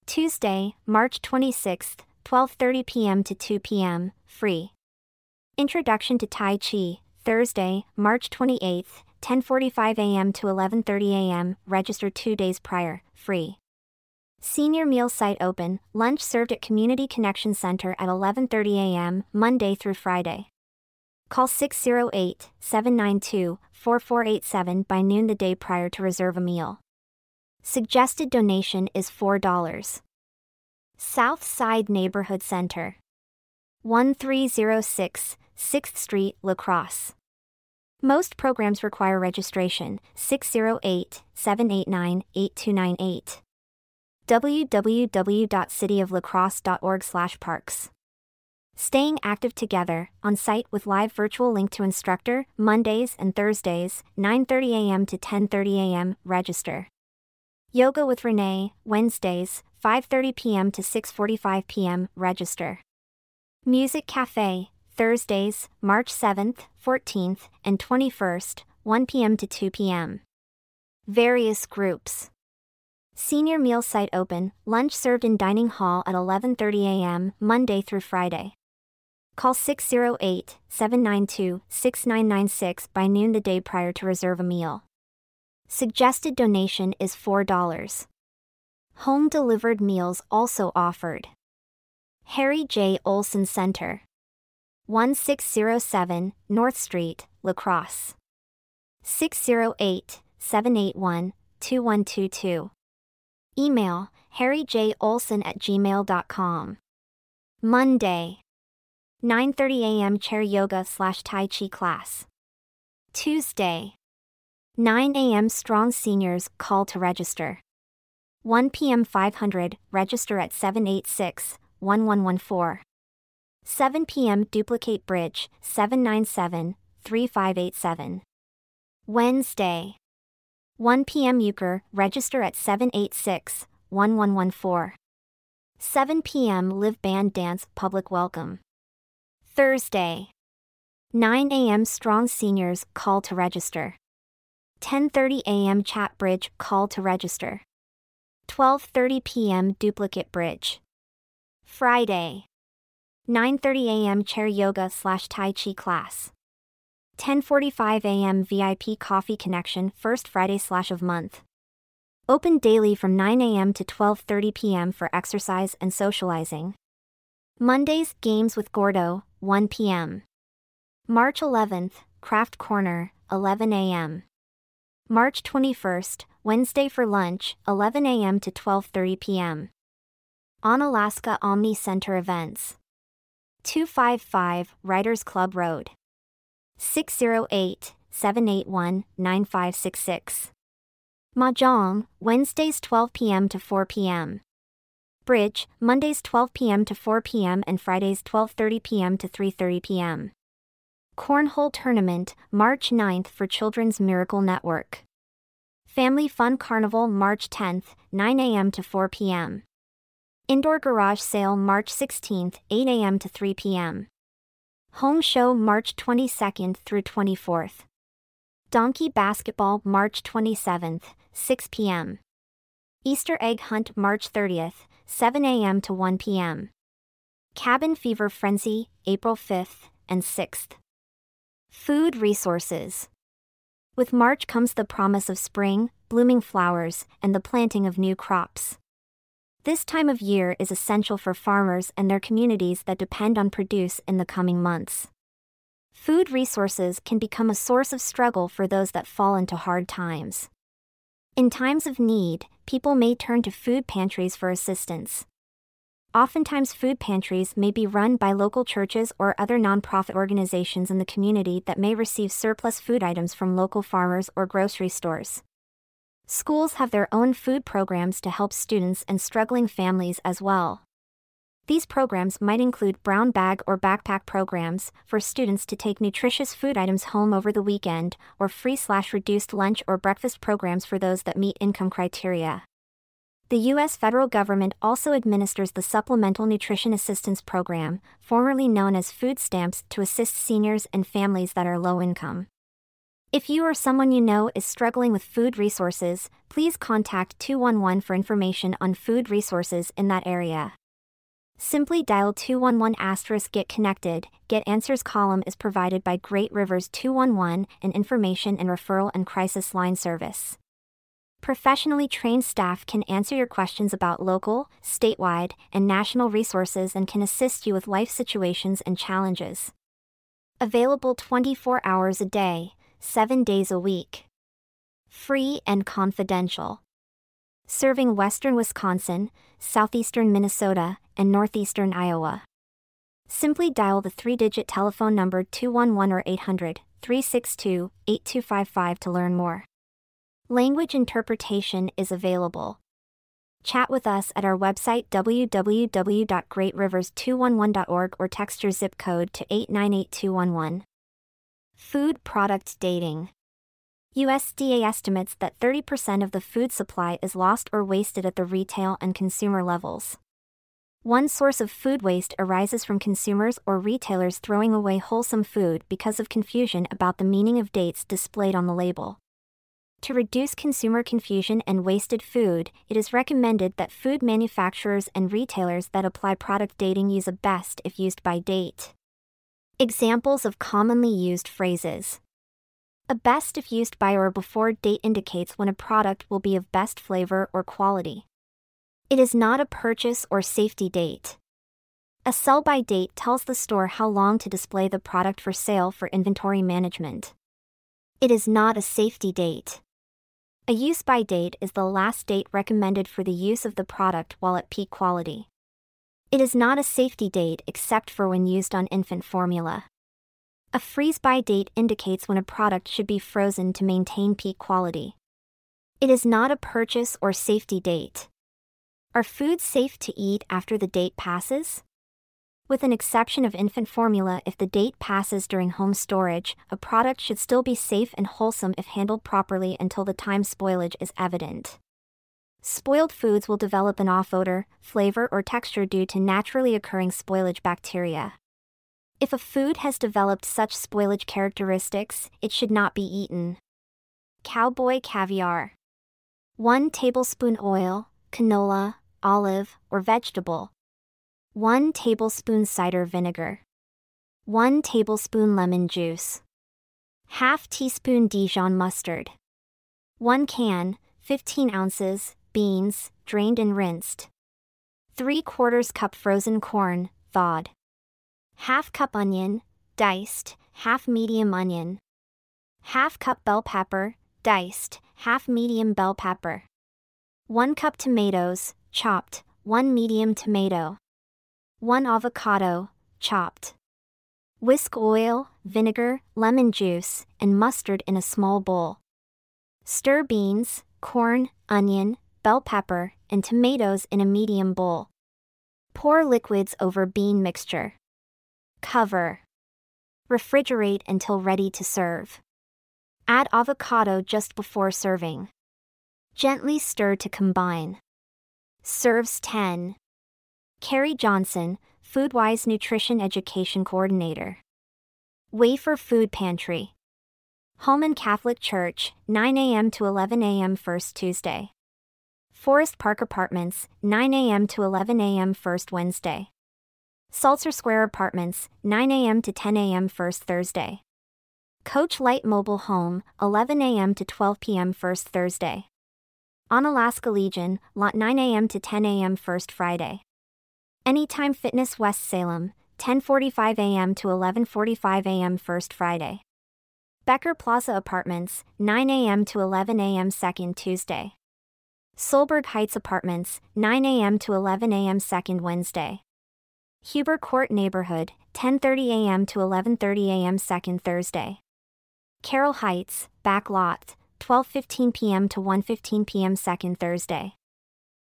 Tuesday, March 26th, 12:30 p.m. to 2 p.m., free. Introduction to Tai Chi, Thursday, March 28th, 10:45 a.m. to 11:30 a.m. Register 2 days prior, free. Senior meal site open, lunch served at Community Connection Center at 11:30 a.m. Monday through Friday. Call 608-792-4487 by noon the day prior to reserve a meal. Suggested donation is $4. South Side Neighborhood Center. 1306 6th Street, La Crosse. Most programs require registration. 608 789 8298. www.cityoflacrosse.org/parks. Staying active together, on site with live virtual link to instructor, Mondays and Thursdays, 9:30 a.m. to 10:30 a.m. Register. Yoga with Renee, Wednesdays, 5:30 p.m. to 6:45 p.m. Register. Music Cafe, Thursdays, March 7th, 14th, and 21st, 1 p.m. to 2 p.m. Various groups. Senior meal site open, lunch served in dining hall at 11:30 a.m. Monday through Friday. Call 608-792-6996 by noon the day prior to reserve a meal. Suggested donation is $4. Home delivered meals also offered. Harry J. Olson Center. 1607 North Street, La Crosse. 608 781 2122. Email harryjolson at gmail.com. Monday. 9.30 a.m. chair yoga slash tai chi class. Tuesday. 9 a.m. strong seniors call to register. 1 p.m. 500 register at 786 1114. 7 p.m. Duplicate Bridge, 797 3587. Wednesday. 1 p.m. Euchre, register at 786 1114. 7 p.m. Live Band Dance, public welcome. Thursday. 9 a.m. Strong Seniors, call to register. 10:30 a.m. Chat Bridge, call to register. 12:30 p.m. Duplicate Bridge. Friday. 9:30 a.m. chair yoga slash tai chi class. 10:45 a.m. VIP coffee connection first Friday slash of month. Open daily from 9 a.m. to 12:30 p.m. for exercise and socializing. Mondays games with Gordo 1 p.m. March 11th Craft Corner 11 a.m. March 21st Wednesday for lunch 11 a.m. to 12:30 p.m. Onalaska Omni Center events. 255 Riders Club Road. 608 781 9566. Mahjong, Wednesdays 12 p.m. to 4 p.m. Bridge, Mondays 12 p.m. to 4 p.m. and Fridays 12:30 p.m. to 3:30 p.m. Cornhole Tournament, March 9th for Children's Miracle Network. Family Fun Carnival March 10th, 9 a.m. to 4 p.m. Indoor Garage Sale March 16th, 8 a.m. to 3 p.m. Home Show March 22nd through 24th. Donkey Basketball March 27th, 6 p.m. Easter Egg Hunt March 30th, 7 a.m. to 1 p.m. Cabin Fever Frenzy, April 5th and 6th. Food Resources With March comes the promise of spring, blooming flowers, and the planting of new crops. This time of year is essential for farmers and their communities that depend on produce in the coming months. Food resources can become a source of struggle for those that fall into hard times. In times of need, people may turn to food pantries for assistance. Oftentimes, food pantries may be run by local churches or other nonprofit organizations in the community that may receive surplus food items from local farmers or grocery stores. Schools have their own food programs to help students and struggling families as well. These programs might include brown bag or backpack programs for students to take nutritious food items home over the weekend, or free slash reduced lunch or breakfast programs for those that meet income criteria. The U.S. federal government also administers the Supplemental Nutrition Assistance Program, formerly known as food stamps, to assist seniors and families that are low income. If you or someone you know is struggling with food resources, please contact 211 for information on food resources in that area. Simply dial 211 asterisk get connected. Get Answers column is provided by Great Rivers 211, an information and referral and crisis line service. Professionally trained staff can answer your questions about local, statewide, and national resources and can assist you with life situations and challenges. Available 24 hours a day, 7 days a week. Free and confidential. Serving western Wisconsin, southeastern Minnesota, and northeastern Iowa. Simply dial the three digit telephone number 211 or 800 362 8255 to learn more. Language interpretation is available. Chat with us at our website www.greatrivers211.org or text your zip code to 898211. Food product dating. USDA estimates that 30% of the food supply is lost or wasted at the retail and consumer levels. One source of food waste arises from consumers or retailers throwing away wholesome food because of confusion about the meaning of dates displayed on the label. To reduce consumer confusion and wasted food, it is recommended that food manufacturers and retailers that apply product dating use a best if used by date. Examples of commonly used phrases A best if used by or before date indicates when a product will be of best flavor or quality. It is not a purchase or safety date. A sell by date tells the store how long to display the product for sale for inventory management. It is not a safety date. A use by date is the last date recommended for the use of the product while at peak quality. It is not a safety date except for when used on infant formula. A freeze by date indicates when a product should be frozen to maintain peak quality. It is not a purchase or safety date. Are foods safe to eat after the date passes? With an exception of infant formula, if the date passes during home storage, a product should still be safe and wholesome if handled properly until the time spoilage is evident. Spoiled foods will develop an off odor, flavor, or texture due to naturally occurring spoilage bacteria. If a food has developed such spoilage characteristics, it should not be eaten. Cowboy caviar. 1 tablespoon oil, canola, olive, or vegetable, 1 tablespoon cider vinegar, 1 tablespoon lemon juice, half teaspoon Dijon mustard, 1 can, 15 ounces, beans, drained and rinsed, 3 quarters cup frozen corn, thawed, half cup onion, diced, half medium onion, half cup bell pepper, diced, half medium bell pepper, 1 cup tomatoes, chopped, 1 medium tomato. 1 avocado, chopped. Whisk oil, vinegar, lemon juice, and mustard in a small bowl. Stir beans, corn, onion, bell pepper, and tomatoes in a medium bowl. Pour liquids over bean mixture. Cover. Refrigerate until ready to serve. Add avocado just before serving. Gently stir to combine. Serves 10. Carrie Johnson, Foodwise Nutrition Education Coordinator. Wafer Food Pantry. Holmen Catholic Church, 9 a.m. to 11 a.m. First Tuesday. Forest Park Apartments, 9 a.m. to 11 a.m. first Wednesday. Sulzer Square Apartments, 9 a.m. to 10 a.m. first Thursday. Coach Light Mobile Home, 11 a.m. to 12 p.m. first Thursday. Onalaska Legion, lot 9 a.m. to 10 a.m. first Friday. Anytime Fitness West Salem, 10:45 a.m. to 11:45 a.m. first Friday. Becker Plaza Apartments, 9 a.m. to 11 a.m. second Tuesday. Solberg Heights Apartments, 9 a.m. to 11 a.m. second Wednesday. Huber Court Neighborhood, 10:30 a.m. to 11:30 a.m. second Thursday. Carroll Heights, back lot, 12:15 p.m. to 1:15 p.m. second Thursday.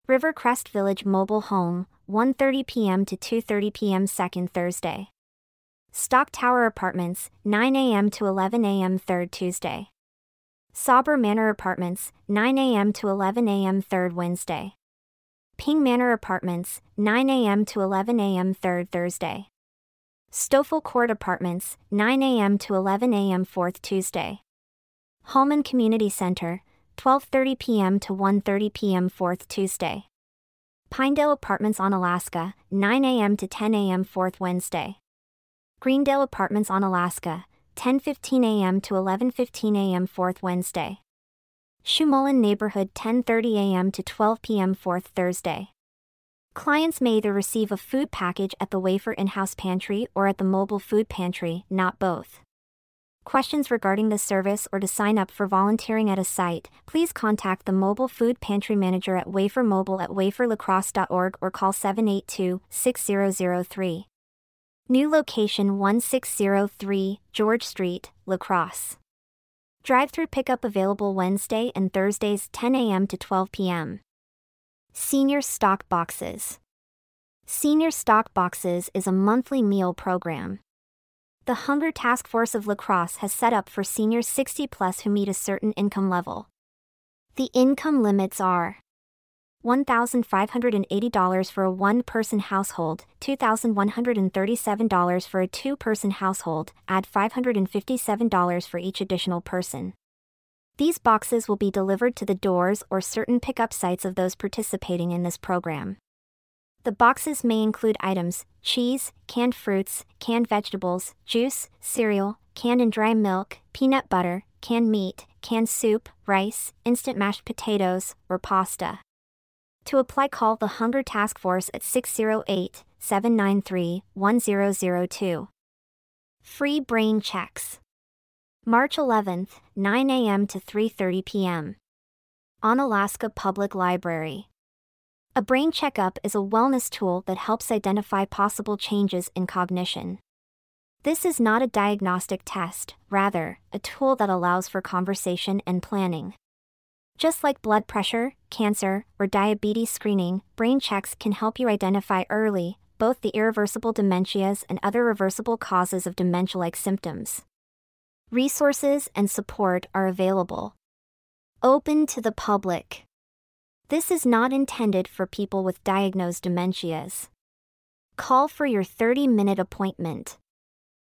Rivercrest Village Mobile Home, 1:30 p.m. to 2:30 p.m. second Thursday. Stock Tower Apartments, 9 a.m. to 11 a.m. third Tuesday. Sauber Manor Apartments, 9 a.m. to 11 a.m. third Wednesday. Ping Manor Apartments, 9 a.m. to 11 a.m. third Thursday. Stoffel Court Apartments, 9 a.m. to 11 a.m. fourth Tuesday. Holmen Community Center, 12:30 p.m. to 1:30 p.m. fourth Tuesday. Pinedale Apartments Onalaska, 9 a.m. to 10 a.m. fourth Wednesday. Greendale Apartments Onalaska, 10:15 a.m. to 11:15 a.m. fourth Wednesday. Shumulin Neighborhood 10:30 a.m. to 12 p.m. fourth Thursday. Clients may either receive a food package at the Wafer in-house pantry or at the mobile food pantry, not both. Questions regarding this service or to sign up for volunteering at a site, please contact the Mobile Food Pantry Manager at Wafer Mobile at waferlacrosse.org or call 782 6003. New location 1603 George Street, La Crosse. Drive through pickup available Wednesday and Thursdays 10 a.m. to 12 p.m. Senior Stock Boxes. Senior Stock Boxes is a monthly meal program the Hunger Task Force of La Crosse has set up for seniors 60 plus who meet a certain income level. The income limits are $1,580 for a one person household, $2,137 for a two person household, add $557 for each additional person. These boxes will be delivered to the doors or certain pickup sites of those participating in this program. The boxes may include items cheese, canned fruits, canned vegetables, juice, cereal, canned and dry milk, peanut butter, canned meat, canned soup, rice, instant mashed potatoes, or pasta. To apply, call the Hunger Task Force at 608 793 1002. Free brain checks. March 11th, 9 a.m. to 3:30 p.m. Onalaska Public Library. A brain checkup is a wellness tool that helps identify possible changes in cognition. This is not a diagnostic test, rather, a tool that allows for conversation and planning. Just like blood pressure, cancer, or diabetes screening, brain checks can help you identify early both the irreversible dementias and other reversible causes of dementia like symptoms. Resources and support are available. Open to the public. This is not intended for people with diagnosed dementias. Call for your 30 minute appointment.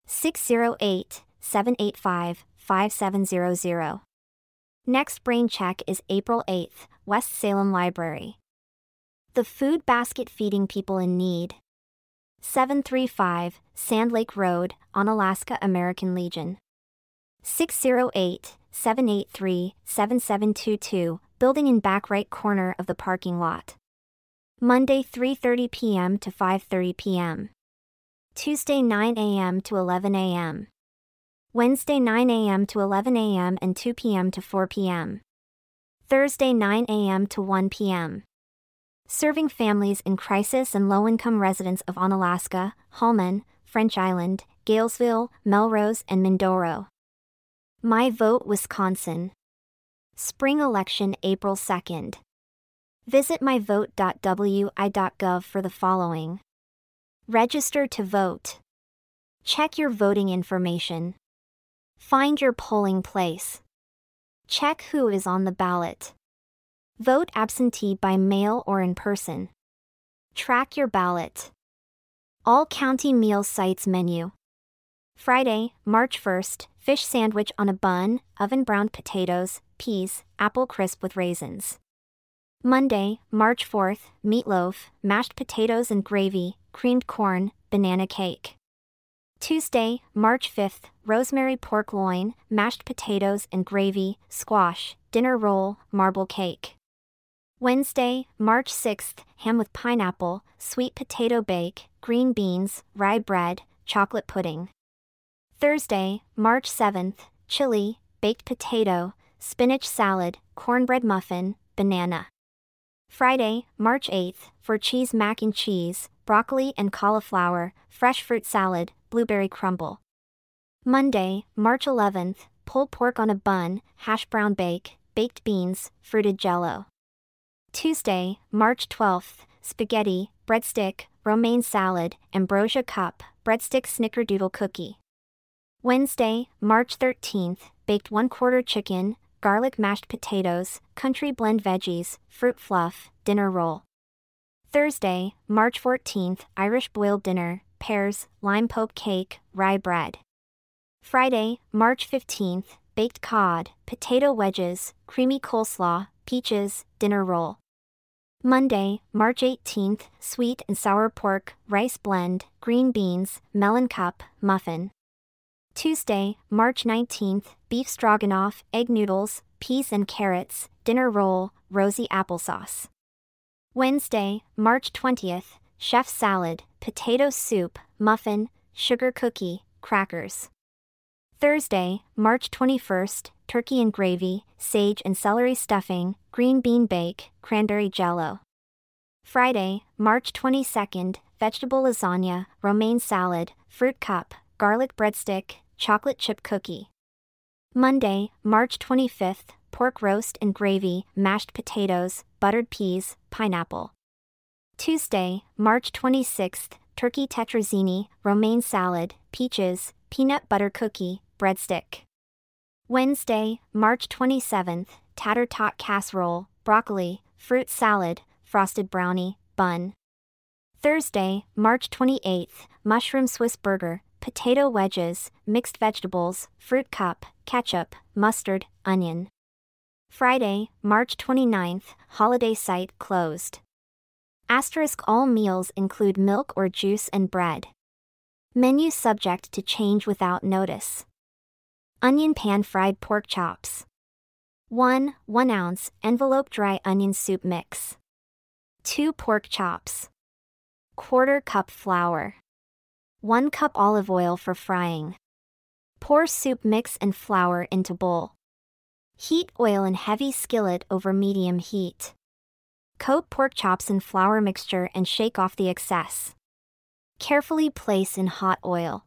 608 785 5700. Next brain check is April 8th, West Salem Library. The Food Basket Feeding People in Need. 735 Sand Lake Road, Onalaska American Legion. 608 783 7722 building in back right corner of the parking lot. Monday 3:30 p.m. to 5:30 p.m. Tuesday 9 a.m. to 11 a.m. Wednesday 9 a.m. to 11 a.m. and 2 p.m. to 4 p.m. Thursday 9 a.m. to 1 p.m. Serving families in crisis and low-income residents of Onalaska, Holmen, French Island, Galesville, Melrose, and Mindoro. My Vote Wisconsin Spring election April 2nd. Visit myvote.wi.gov for the following. Register to vote. Check your voting information. Find your polling place. Check who is on the ballot. Vote absentee by mail or in person. Track your ballot. All county meal sites menu. Friday, March 1st, fish sandwich on a bun, oven browned potatoes, peas, apple crisp with raisins. Monday, March 4th, meatloaf, mashed potatoes and gravy, creamed corn, banana cake. Tuesday, March 5th, rosemary pork loin, mashed potatoes and gravy, squash, dinner roll, marble cake. Wednesday, March 6th, ham with pineapple, sweet potato bake, green beans, rye bread, chocolate pudding. Thursday, March 7th, chili, baked potato, spinach salad, cornbread muffin, banana. Friday, March 8th, for cheese mac and cheese, broccoli and cauliflower, fresh fruit salad, blueberry crumble. Monday, March 11th, pulled pork on a bun, hash brown bake, baked beans, fruited jello. Tuesday, March 12th, spaghetti, breadstick, romaine salad, ambrosia cup, breadstick snickerdoodle cookie. Wednesday, March 13th, baked 1 quarter chicken, garlic mashed potatoes, country blend veggies, fruit fluff, dinner roll. Thursday, March 14th, Irish boiled dinner, pears, lime poke cake, rye bread. Friday, March 15th, baked cod, potato wedges, creamy coleslaw, peaches, dinner roll. Monday, March 18th, sweet and sour pork, rice blend, green beans, melon cup, muffin. Tuesday, March 19th, beef stroganoff, egg noodles, peas and carrots, dinner roll, rosy applesauce. Wednesday, March 20th, chef salad, potato soup, muffin, sugar cookie, crackers. Thursday, March 21st, turkey and gravy, sage and celery stuffing, green bean bake, cranberry jello. Friday, March 22nd, vegetable lasagna, romaine salad, fruit cup, garlic breadstick, chocolate chip cookie. Monday, March 25th, pork roast and gravy, mashed potatoes, buttered peas, pineapple. Tuesday, March 26th, turkey tetrazzini, romaine salad, peaches, peanut butter cookie, breadstick. Wednesday, March 27th, tater tot casserole, broccoli, fruit salad, frosted brownie, bun. Thursday, March 28th, mushroom Swiss burger, potato wedges, mixed vegetables, fruit cup, ketchup, mustard, onion. Friday, March 29th, holiday site closed. Asterisk all meals include milk or juice and bread. Menu subject to change without notice. Onion pan fried pork chops. 1. 1 ounce envelope dry onion soup mix. 2 pork chops. Quarter cup flour. 1 cup olive oil for frying. Pour soup mix and flour into bowl. Heat oil in heavy skillet over medium heat. Coat pork chops in flour mixture and shake off the excess. Carefully place in hot oil.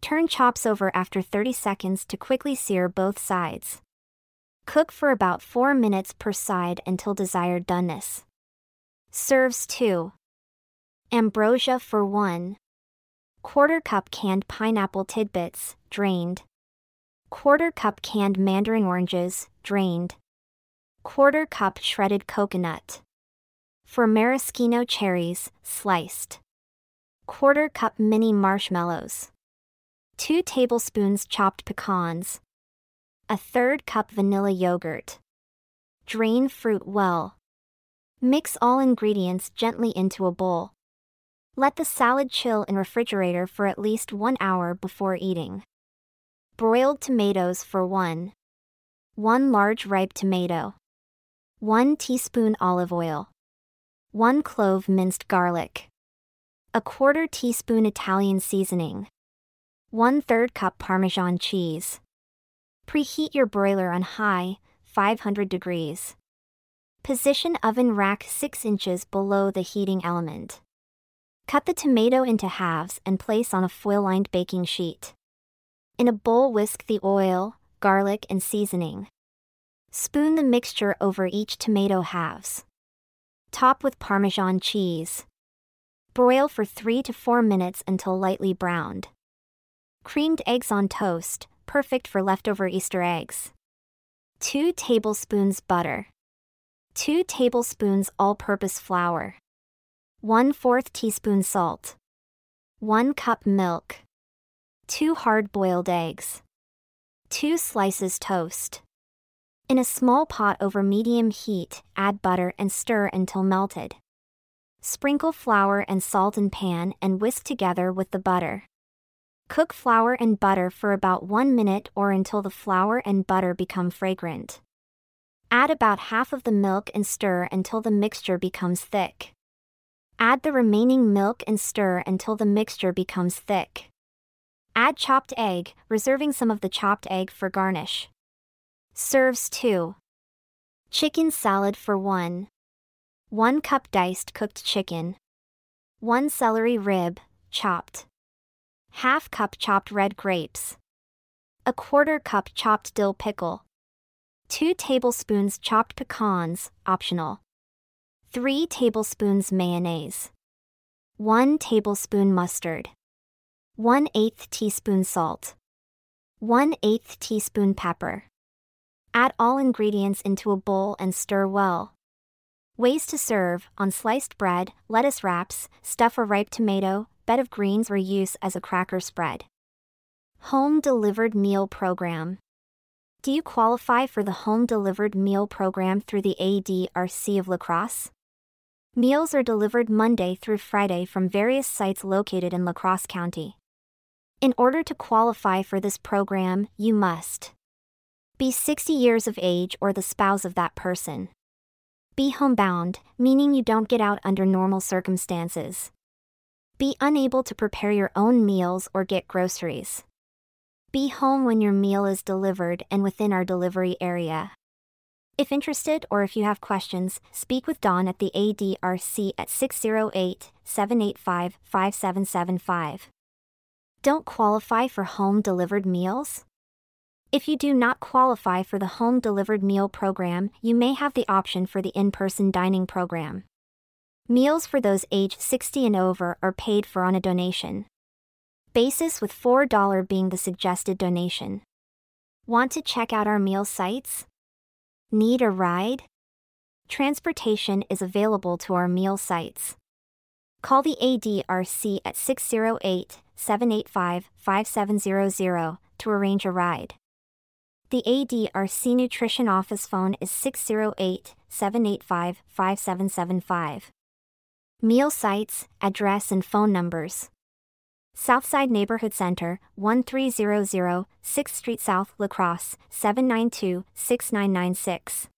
Turn chops over after 30 seconds to quickly sear both sides. Cook for about 4 minutes per side until desired doneness. Serves 2. Ambrosia for 1. Quarter cup canned pineapple tidbits, drained. Quarter cup canned mandarin oranges, drained. Quarter cup shredded coconut. For maraschino cherries, sliced. Quarter cup mini marshmallows. 2 tablespoons chopped pecans. A third cup vanilla yogurt. Drain fruit well. Mix all ingredients gently into a bowl. Let the salad chill in refrigerator for at least 1 hour before eating. Broiled tomatoes for 1. 1 large ripe tomato. 1 teaspoon olive oil. 1 clove minced garlic. A quarter teaspoon Italian seasoning. 1 3rd cup Parmesan cheese. Preheat your broiler on high, 500 degrees. Position oven rack 6 inches below the heating element. Cut the tomato into halves and place on a foil lined baking sheet. In a bowl, whisk the oil, garlic, and seasoning. Spoon the mixture over each tomato halves. Top with Parmesan cheese. Broil for 3 to 4 minutes until lightly browned. Creamed eggs on toast, perfect for leftover Easter eggs. 2 tablespoons butter. 2 tablespoons all purpose flour. 1 4th teaspoon salt. 1 cup milk. 2 hard boiled eggs. 2 slices toast. In a small pot over medium heat, add butter and stir until melted. Sprinkle flour and salt in pan and whisk together with the butter. Cook flour and butter for about 1 minute or until the flour and butter become fragrant. Add about half of the milk and stir until the mixture becomes thick. Add the remaining milk and stir until the mixture becomes thick. Add chopped egg, reserving some of the chopped egg for garnish. Serves 2. Chicken salad for 1. 1 cup diced cooked chicken. 1 celery rib, chopped. Half cup chopped red grapes. A quarter cup chopped dill pickle. 2 tablespoons chopped pecans, optional. 3 tablespoons mayonnaise. 1 tablespoon mustard. 1 8 teaspoon salt. 1 8 teaspoon pepper. Add all ingredients into a bowl and stir well. Ways to serve on sliced bread, lettuce wraps, stuff a ripe tomato, bed of greens, or use as a cracker spread. Home Delivered Meal Program. Do you qualify for the Home Delivered Meal Program through the ADRC of La Crosse? Meals are delivered Monday through Friday from various sites located in La Crosse County. In order to qualify for this program, you must be 60 years of age or the spouse of that person. Be homebound, meaning you don't get out under normal circumstances. Be unable to prepare your own meals or get groceries. Be home when your meal is delivered and within our delivery area. If interested or if you have questions, speak with Dawn at the ADRC at 608 785 5775. Don't qualify for home delivered meals? If you do not qualify for the home delivered meal program, you may have the option for the in person dining program. Meals for those aged 60 and over are paid for on a donation basis, with $4 being the suggested donation. Want to check out our meal sites? Need a ride? Transportation is available to our meal sites. Call the ADRC at 608 785 5700 to arrange a ride. The ADRC Nutrition Office phone is 608 785 5775. Meal sites, address, and phone numbers. Southside Neighborhood Center, 1300 6th Street South, La Crosse, 792 6996.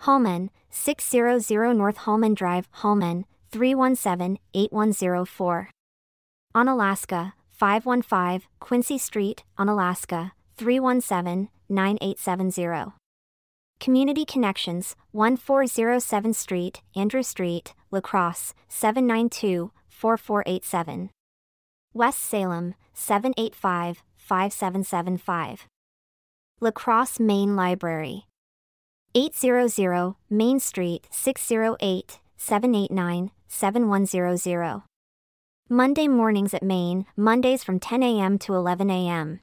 Holmen, 600 North Holmen Drive, Holmen, 317 8104. Onalaska, 515 Quincy Street, Onalaska, 317 9870. Community Connections, 1407 Street, Andrew Street, La Crosse, 792 4487. West Salem, 785 5775. La Crosse Main Library. 800 Main Street, 608 789 7100. Monday mornings at Main, Mondays from 10 a.m. to 11 a.m.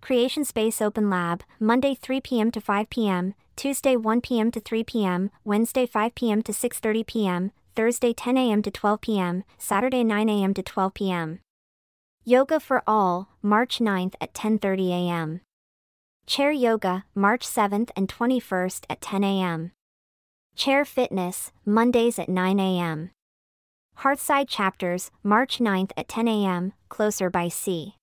Creation Space Open Lab, Monday 3 p.m. to 5 p.m., Tuesday 1 p.m. to 3 p.m., Wednesday 5 p.m. to 6:30 p.m., Thursday 10 a.m. to 12 p.m., Saturday 9 a.m. to 12 p.m. Yoga for All, March 9th at 10:30 a.m. Chair Yoga, March 7th and 21st at 10 a.m. Chair Fitness, Mondays at 9 a.m. Hearthside Chapters, March 9th at 10 a.m., closer by sea.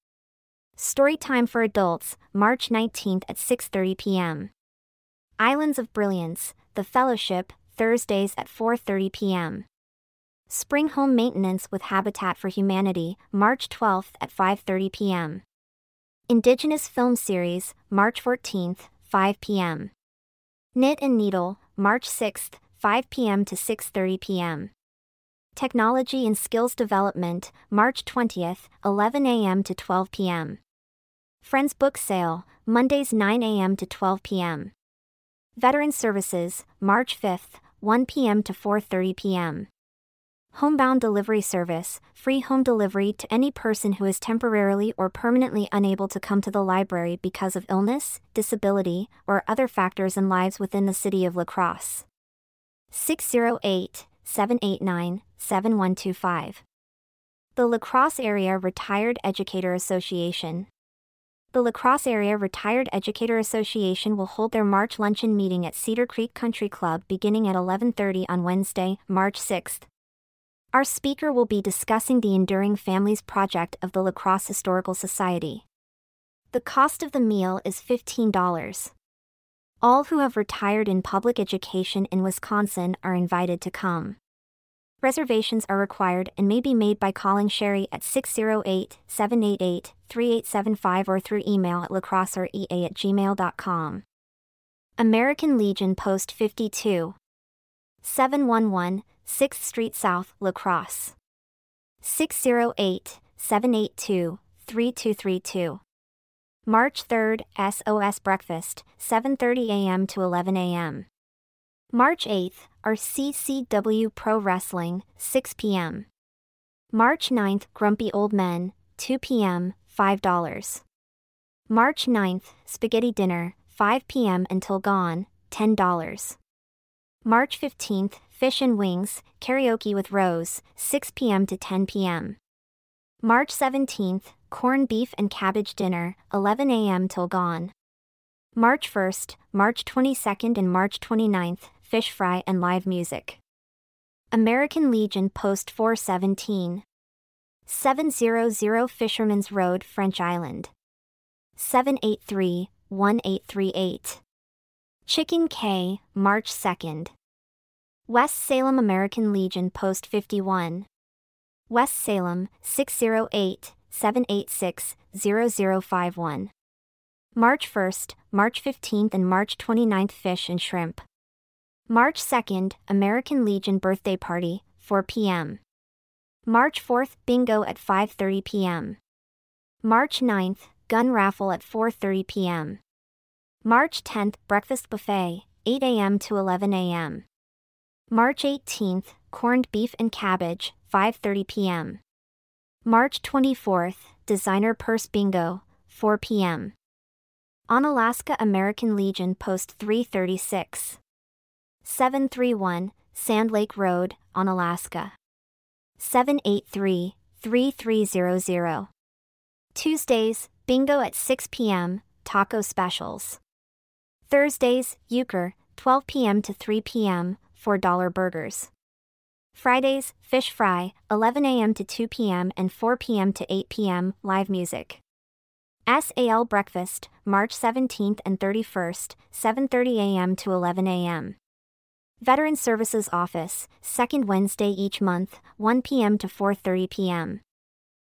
Storytime for Adults, March 19th at 6:30 p.m. Islands of Brilliance, The Fellowship, Thursdays at 4:30 p.m. Spring Home Maintenance with Habitat for Humanity, March 12th at 5:30 p.m. Indigenous Film Series, March 14th, 5 p.m. Knit and Needle, March 6th, 5 p.m. to 6:30 p.m. Technology and Skills Development, March 20th, 11 a.m. to 12 p.m. Friends Book Sale, Mondays 9 a.m. to 12 p.m. Veteran Services, March 5th, 1 p.m. to 4:30 p.m. Homebound Delivery Service, free home delivery to any person who is temporarily or permanently unable to come to the library because of illness, disability, or other factors in lives within the city of La Crosse. 608 789 7125. The La Crosse Area Retired Educator Association. The La Crosse Area Retired Educator Association will hold their March luncheon meeting at Cedar Creek Country Club beginning at 11:30 on Wednesday, March 6th. Our speaker will be discussing the Enduring Families project of the La Crosse Historical Society. The cost of the meal is $15. All who have retired in public education in Wisconsin are invited to come. Reservations are required and may be made by calling Sherry at 608 788 3875 or through email at lacrosserea at gmail.com. American Legion Post 52 711 6th Street South, La Crosse. 608 782 3232. March 3rd, SOS Breakfast, 7:30 a.m. to 11 a.m. March 8th, our CCW Pro Wrestling, 6 p.m. March 9th, Grumpy Old Men, 2 p.m., $5. March 9th, Spaghetti Dinner, 5 p.m. until gone, $10. March 15th, Fish and Wings, Karaoke with Rose, 6 p.m. to 10 p.m. March 17th, Corn Beef and Cabbage Dinner, 11 a.m. till gone. March 1st, March 22nd, and March 29th, fish fry, and live music. American Legion Post 417. 700 Fisherman's Road, French Island. 783 1838. Chicken K, March 2nd. West Salem American Legion Post 51. West Salem, 608 786 0051. March 1st, March 15th, and March 29th Fish and Shrimp. March 2nd, American Legion Birthday Party, 4 p.m. March 4th, Bingo at 5:30 p.m. March 9th, Gun Raffle at 4:30 p.m. March 10th, Breakfast Buffet, 8 a.m. to 11 a.m. March 18th, Corned Beef and Cabbage, 5:30 p.m. March 24th, Designer Purse Bingo, 4 p.m. Onalaska American Legion Post 336. 731, Sand Lake Road, Onalaska. 783 3300. Tuesdays, bingo at 6 p.m., taco specials. Thursdays, euchre, 12 p.m. to 3 p.m., $4 burgers. Fridays, fish fry, 11 a.m. to 2 p.m. and 4 p.m. to 8 p.m., live music. SAL breakfast, March 17th and 31st, 7:30 a.m. to 11 a.m. Veteran Services Office, second Wednesday each month, 1 p.m. to 4:30 p.m.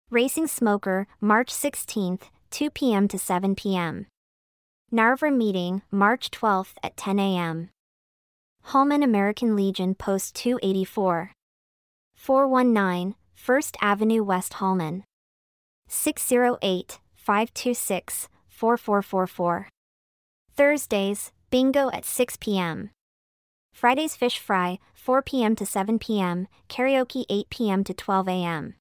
Racing Smoker, March 16th, 2 p.m. to 7 p.m. Narver Meeting, March 12th at 10 a.m. Holmen American Legion Post 284. 419, First Avenue West Holmen. 608 526 4444. Thursdays, bingo at 6 p.m. Fridays fish fry, 4 p.m. to 7 p.m., karaoke 8 p.m. to 12 a.m.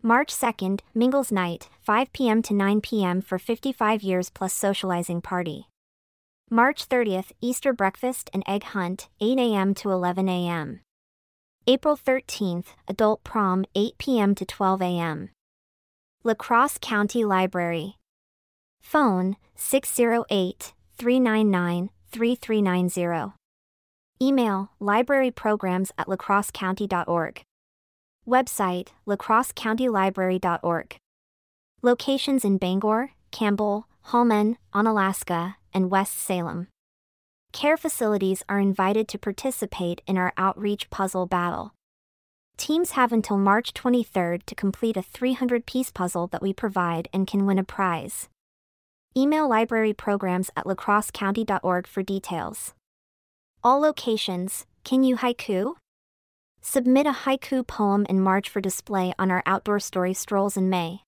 March 2nd, Mingles Night, 5 p.m. to 9 p.m. for 55 years plus socializing party. March 30th, Easter breakfast and egg hunt, 8 a.m. to 11 a.m. April 13th, adult prom, 8 p.m. to 12 a.m. La Crosse County Library. Phone 608 399 3390. Email libraryprograms at lacrossecounty.org. Website lacrossecountylibrary.org. Locations in Bangor, Campbell, Holmen, Onalaska, and West Salem. Care facilities are invited to participate in our outreach puzzle battle. Teams have until March 23rd to complete a 300 piece puzzle that we provide and can win a prize. Email library programs at lacrossecounty.org for details. All locations, can you haiku? Submit a haiku poem in March for display on our outdoor story strolls in May.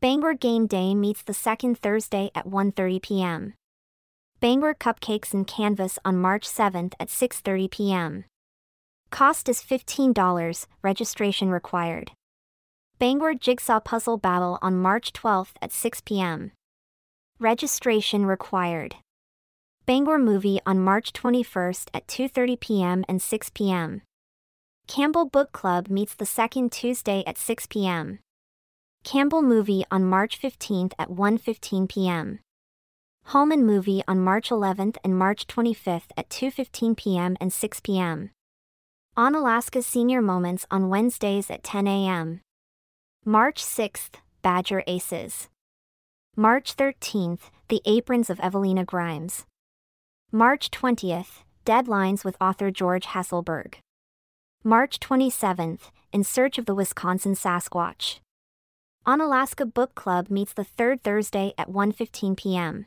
Bangor Game Day meets the second Thursday at 1:30 p.m. Bangor Cupcakes and Canvas on March 7th at 6:30 p.m. Cost is $15, registration required. Bangor Jigsaw Puzzle Battle on March 12th at 6 p.m. Registration required. Bangor Movie on March 21st at 2:30 p.m. and 6 p.m. Campbell Book Club meets the second Tuesday at 6 p.m. Campbell Movie on March 15th at 1:15 p.m. Holmen Movie on March 11th and March 25th at 2:15 p.m. and 6 p.m. Onalaska Senior Moments on Wednesdays at 10 a.m. March 6th, Badger Aces. March 13th, The Aprons of Evelina Grimes. March 20th, Deadlines with author George Hasselberg. March 27th, In Search of the Wisconsin Sasquatch. Onalaska Book Club meets the third Thursday at 1:15 p.m.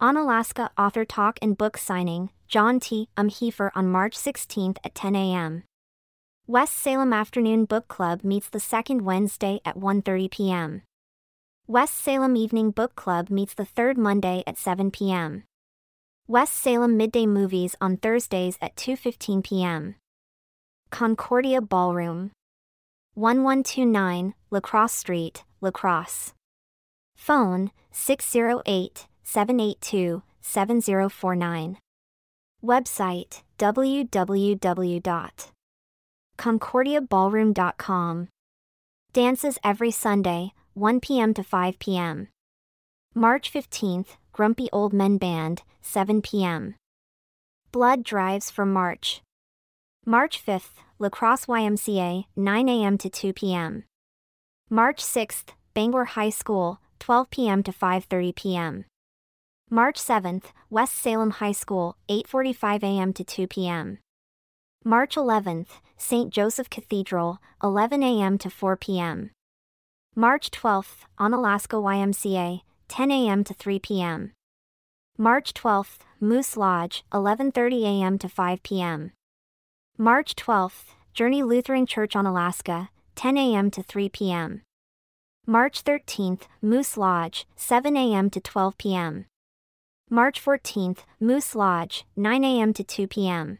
Onalaska Author Talk and Book Signing, John T. Umhefer on March 16th at 10 a.m. West Salem Afternoon Book Club meets the second Wednesday at 1:30 p.m. West Salem Evening Book Club meets the third Monday at 7 p.m. West Salem Midday Movies on Thursdays at 2:15 p.m. Concordia Ballroom 1129 La Crosse Street, La Crosse. Phone 608 782 7049. Website www.concordiaballroom.com. Dances every Sunday, 1 p.m. to 5 p.m. March 15th, Grumpy Old Men Band, 7 p.m. Blood Drives for March. March 5th, La Crosse YMCA, 9 a.m. to 2 p.m. March 6th, Bangor High School, 12 p.m. to 5:30 p.m. March 7th, West Salem High School, 8:45 a.m. to 2 p.m. March 11th, St. Joseph Cathedral, 11 a.m. to 4 p.m. March 12th, Onalaska YMCA, 10 a.m. to 3 p.m. March 12th, Moose Lodge, 11:30 a.m. to 5 p.m. March 12th, Journey Lutheran Church Onalaska, 10 a.m. to 3 p.m. March 13th, Moose Lodge, 7 a.m. to 12 p.m. March 14th, Moose Lodge, 9 a.m. to 2 p.m.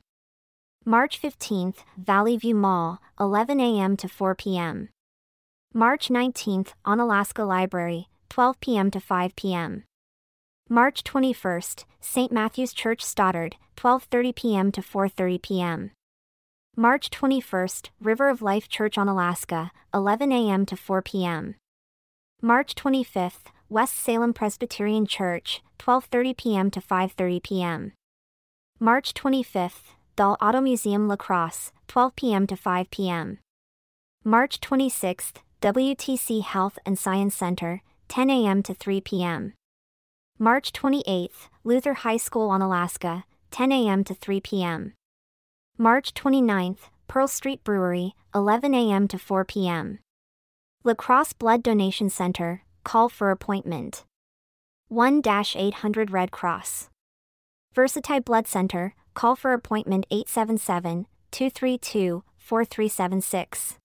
March 15th, Valley View Mall, 11 a.m. to 4 p.m. March 19th, Onalaska Library, 12 p.m. to 5 p.m. March 21st, St. Matthew's Church Stoddard, 12:30 p.m. to 4:30 p.m. March 21st, River of Life Church Onalaska, 11 a.m. to 4 p.m. March 25th, West Salem Presbyterian Church, 12:30 p.m. to 5:30 p.m. March 25th, Dahl Auto Museum La Crosse, 12 p.m. to 5 p.m. March 26th, WTC Health and Science Center, 10 a.m. to 3 p.m. March 28th, Luther High School Onalaska, 10 a.m. to 3 p.m. March 29th, Pearl Street Brewery, 11 a.m. to 4 p.m. La Crosse Blood Donation Center, call for appointment. 1 800 Red Cross. Versiti Blood Center, call for appointment 877 232 4376.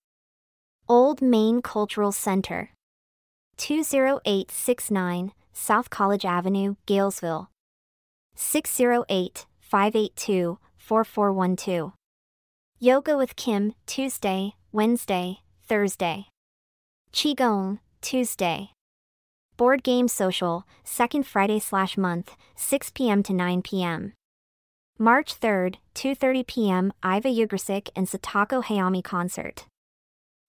Old Main Cultural Center. 20869 South College Avenue, Galesville. 608 582 4412. Yoga with Kim, Tuesday, Wednesday, Thursday. Qigong, Tuesday. Board Game Social, second Friday slash month, 6 p.m. to 9 p.m. March 3rd, 2.30 p.m. Iva Yugrasik and Satako Hayami concert.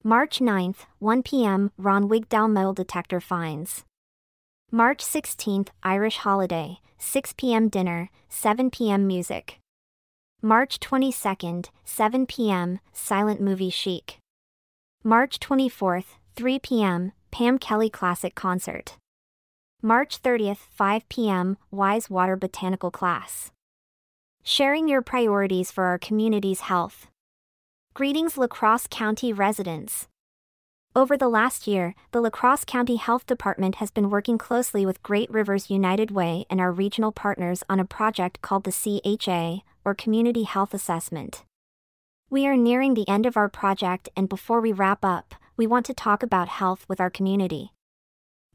March 9th, 1 p.m. Ron Wigdal metal detector finds. March 16th, Irish holiday, 6 p.m. dinner, 7 p.m. music. March 22nd, 7 p.m., Silent Movie Chic. March 24th, 3 p.m., Pam Kelly Classic Concert. March 30th, 5 p.m., Wise Water Botanical Class. Sharing your priorities for our community's health. Greetings, La Crosse County residents. Over the last year, the La Crosse County Health Department has been working closely with Great Rivers United Way and our regional partners on a project called the CHA, or Community Health Assessment. We are nearing the end of our project, and before we wrap up, we want to talk about health with our community.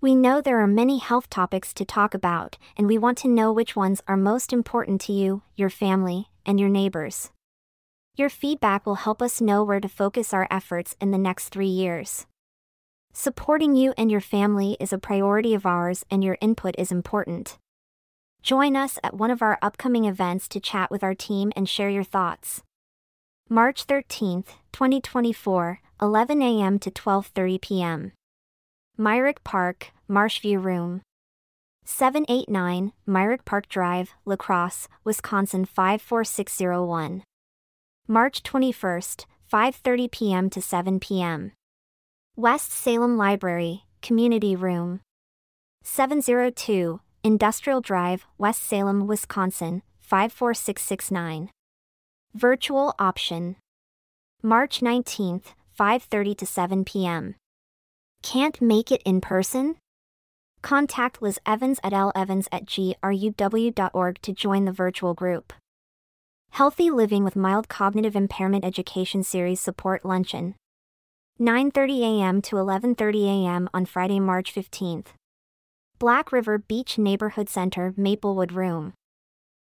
We know there are many health topics to talk about, and we want to know which ones are most important to you, your family, and your neighbors. Your feedback will help us know where to focus our efforts in the next three years. Supporting you and your family is a priority of ours, and your input is important. Join us at one of our upcoming events to chat with our team and share your thoughts. March 13th, 2024, 11 a.m. to 12:30 p.m. Myrick Park, Marshview Room. 789 Myrick Park Drive, La Crosse, Wisconsin 54601. March 21st, 5:30 p.m. to 7 p.m. West Salem Library, Community Room. 702 Industrial Drive, West Salem, Wisconsin 54669. Virtual option. March 19th, 5:30 to 7 p.m. Can't make it in person? Contact Liz Evans at levans at gruw.org to join the virtual group. Healthy Living with Mild Cognitive Impairment Education Series Support Luncheon. 9:30 a.m. to 11:30 a.m. on Friday, March 15th. Black River Beach Neighborhood Center, Maplewood Room.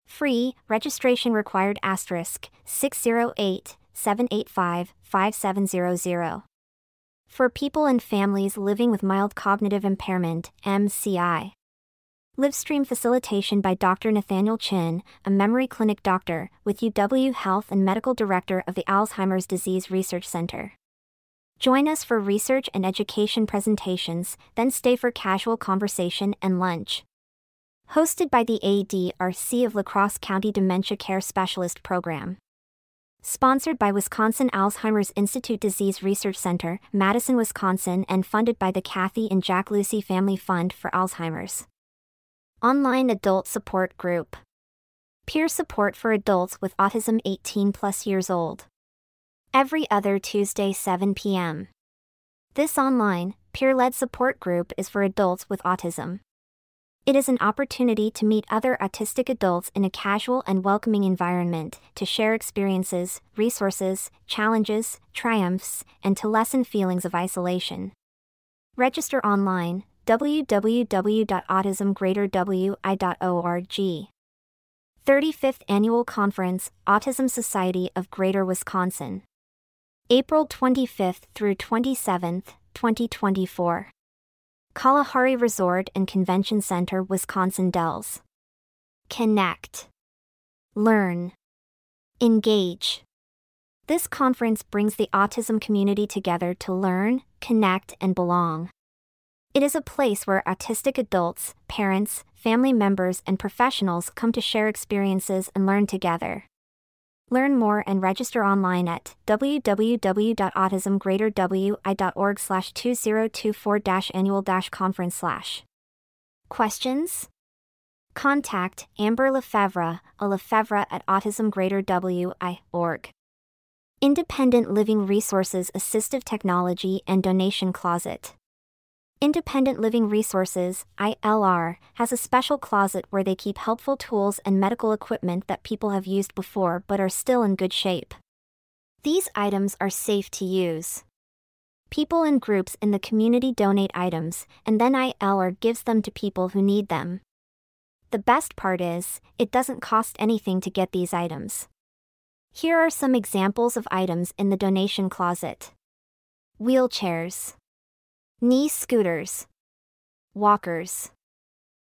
Free, registration required asterisk 608 785 5700. For people and families living with mild cognitive impairment, MCI. Livestream facilitation by Dr. Nathaniel Chin, a memory clinic doctor with UW Health and medical director of the Alzheimer's Disease Research Center. Join us for research and education presentations, then stay for casual conversation and lunch. Hosted by the ADRC of La Crosse County Dementia Care Specialist Program. Sponsored by Wisconsin Alzheimer's Institute Disease Research Center, Madison, Wisconsin, and funded by the Kathy and Jack Lucy Family Fund for Alzheimer's. Online Adult Support Group. Peer support for adults with autism 18 plus years old. Every other Tuesday 7 p.m. This online, peer led support group is for adults with autism. It is an opportunity to meet other autistic adults in a casual and welcoming environment, to share experiences, resources, challenges, triumphs, and to lessen feelings of isolation. Register online www.autismgreaterwi.org. 35th Annual Conference, Autism Society of Greater Wisconsin. April 25th through 27th, 2024. Kalahari Resort and Convention Center, Wisconsin Dells. Connect. Learn. Engage. This conference brings the autism community together to learn, connect, and belong. It is a place where autistic adults, parents, family members, and professionals come to share experiences and learn together. Learn more and register online at www.autismgreaterwi.org slash 2024 annual conference slash. Questions? Contact Amber Lefevre, a Lefevre at autismgreaterwi.org. Independent Living Resources Assistive Technology and Donation Closet. Independent Living Resources, ILR, has a special closet where they keep helpful tools and medical equipment that people have used before but are still in good shape. These items are safe to use. People and groups in the community donate items, and then ILR gives them to people who need them. The best part is, it doesn't cost anything to get these items. Here are some examples of items in the donation closet wheelchairs knee scooters, walkers,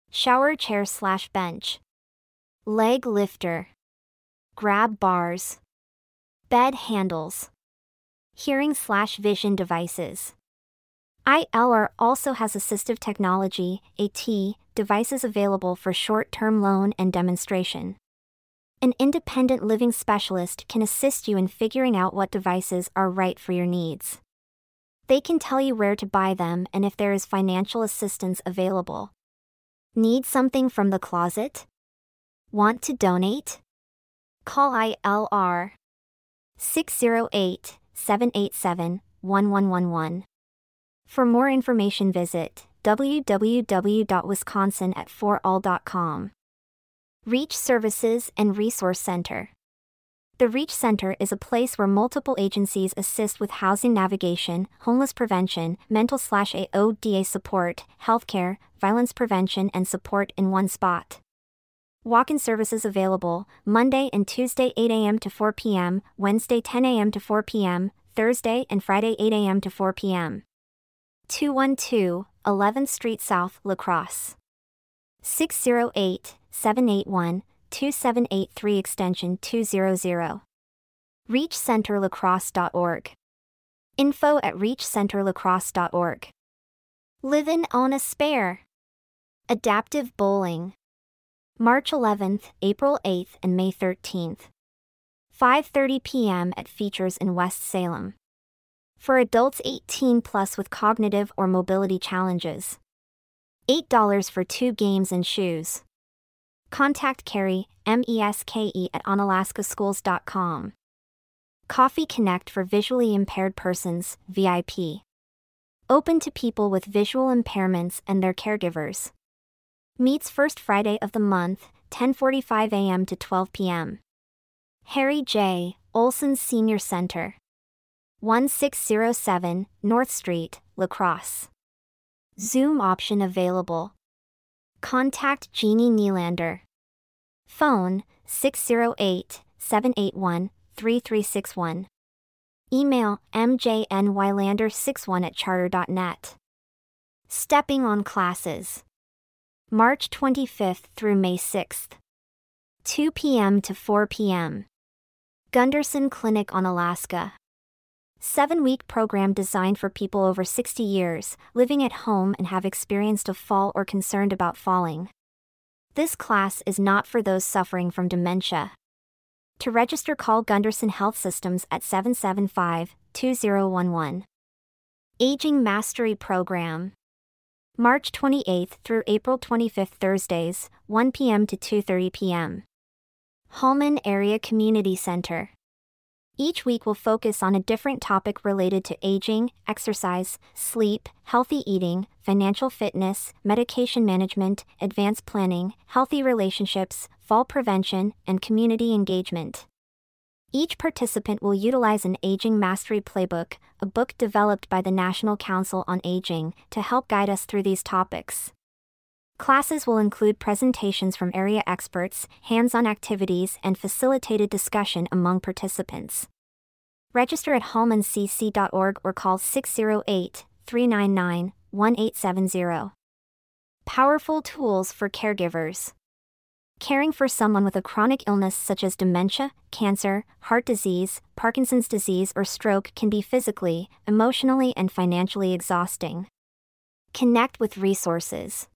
shower chair slash bench, leg lifter, grab bars, bed handles, hearing slash vision devices. ILR also has assistive technology, AT, devices available for short term loan and demonstration. An independent living specialist can assist you in figuring out what devices are right for your needs. They can tell you where to buy them and if there is financial assistance available. Need something from the closet? Want to donate? Call ILR 608 787 1111. For more information, visit www.wisconsinat4all.com. Reach Services and Resource Center. The Reach Center is a place where multiple agencies assist with housing navigation, homeless prevention, mental slash AODA support, healthcare, violence prevention, and support in one spot. Walk in services available Monday and Tuesday 8 a.m. to 4 p.m., Wednesday 10 a.m. to 4 p.m., Thursday and Friday 8 a.m. to 4 p.m. 212 11th Street South, La Crosse. 608 781 2783 extension 200. ReachCenterLacrosse.org. Info at reachcenterlacrosse.org. Live in own a spare. Adaptive bowling. March 11th, April 8th, and May 13th. 5:30 p.m. at Features in West Salem. For adults 18 plus with cognitive or mobility challenges. $8 for two games and shoes. Contact Carrie, M-E-S-K-E at onalaskaschools.com. Coffee Connect for visually impaired persons, VIP. Open to people with visual impairments and their caregivers. Meets first Friday of the month, 10:45 a.m. to 12 p.m. Harry J. Olson Senior Center. 1607 North Street, La Crosse. Zoom option available. Contact Jeannie Nylander. Phone 608 781 3361. Email mjnylander61 at charter.net. Stepping on classes. March 25th through May 6th. 2 p.m. to 4 p.m. Gundersen Clinic Onalaska. Seven week program designed for people over 60 years, living at home and have experienced a fall or concerned about falling. This class is not for those suffering from dementia. To register, call Gundersen Health Systems at 775 2011. Aging Mastery Program. March 28th through April 25th Thursdays, 1 p.m. to 2:30 p.m. Holmen Area Community Center. Each week will focus on a different topic related to aging, exercise, sleep, healthy eating, financial fitness, medication management, advanced planning, healthy relationships, fall prevention, and community engagement. Each participant will utilize an Aging Mastery Playbook, a book developed by the National Council on Aging, to help guide us through these topics. Classes will include presentations from area experts, hands on activities, and facilitated discussion among participants. Register at holmancc.org or call 608 399 1870. Powerful tools for caregivers. Caring for someone with a chronic illness such as dementia, cancer, heart disease, Parkinson's disease, or stroke can be physically, emotionally, and financially exhausting. Connect with resources.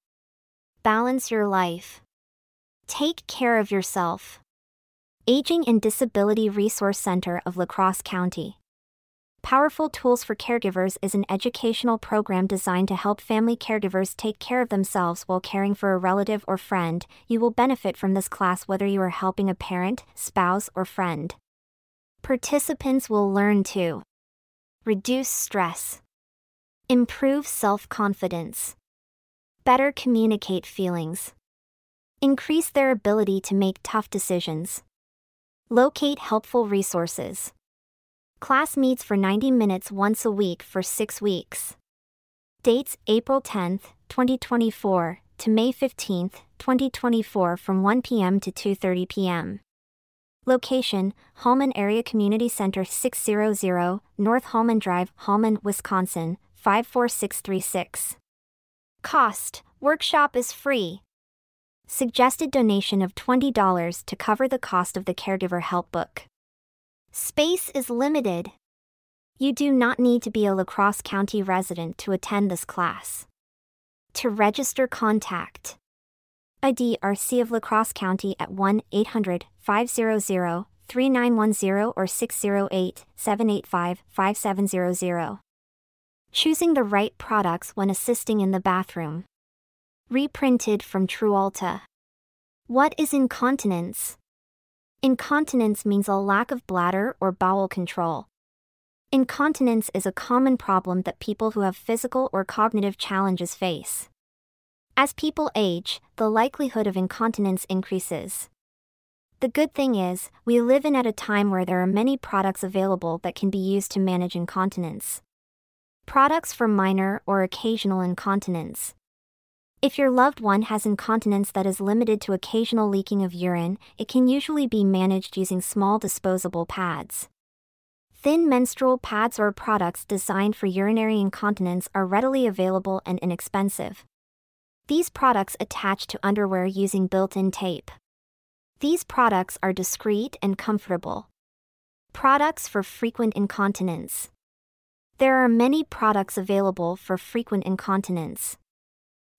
Balance your life. Take care of yourself. Aging and Disability Resource Center of La Crosse County. Powerful Tools for Caregivers is an educational program designed to help family caregivers take care of themselves while caring for a relative or friend. You will benefit from this class whether you are helping a parent, spouse, or friend. Participants will learn to reduce stress, improve self confidence, better communicate feelings, increase their ability to make tough decisions, locate helpful resources. Class meets for 90 minutes once a week for six weeks. Dates April 10, 2024 to May 15, 2024 from 1 p.m. to 2:30 p.m. Location: Holmen Area Community Center 600 North Holmen Drive, Holmen, Wisconsin 54636. Cost: Workshop is free. Suggested donation of $20 to cover the cost of the caregiver help book. Space is limited. You do not need to be a La Crosse County resident to attend this class. To register, contact ADRC of La Crosse County at 1 800 500 3910 or 608 785 5700. Choosing the right products when assisting in the bathroom. Reprinted from Trualta. What is incontinence? Incontinence means a lack of bladder or bowel control. Incontinence is a common problem that people who have physical or cognitive challenges face. As people age, the likelihood of incontinence increases. The good thing is, we live in at a time where there are many products available that can be used to manage incontinence. Products for minor or occasional incontinence. If your loved one has incontinence that is limited to occasional leaking of urine, it can usually be managed using small disposable pads. Thin menstrual pads or products designed for urinary incontinence are readily available and inexpensive. These products attach to underwear using built in tape. These products are discreet and comfortable. Products for frequent incontinence. There are many products available for frequent incontinence.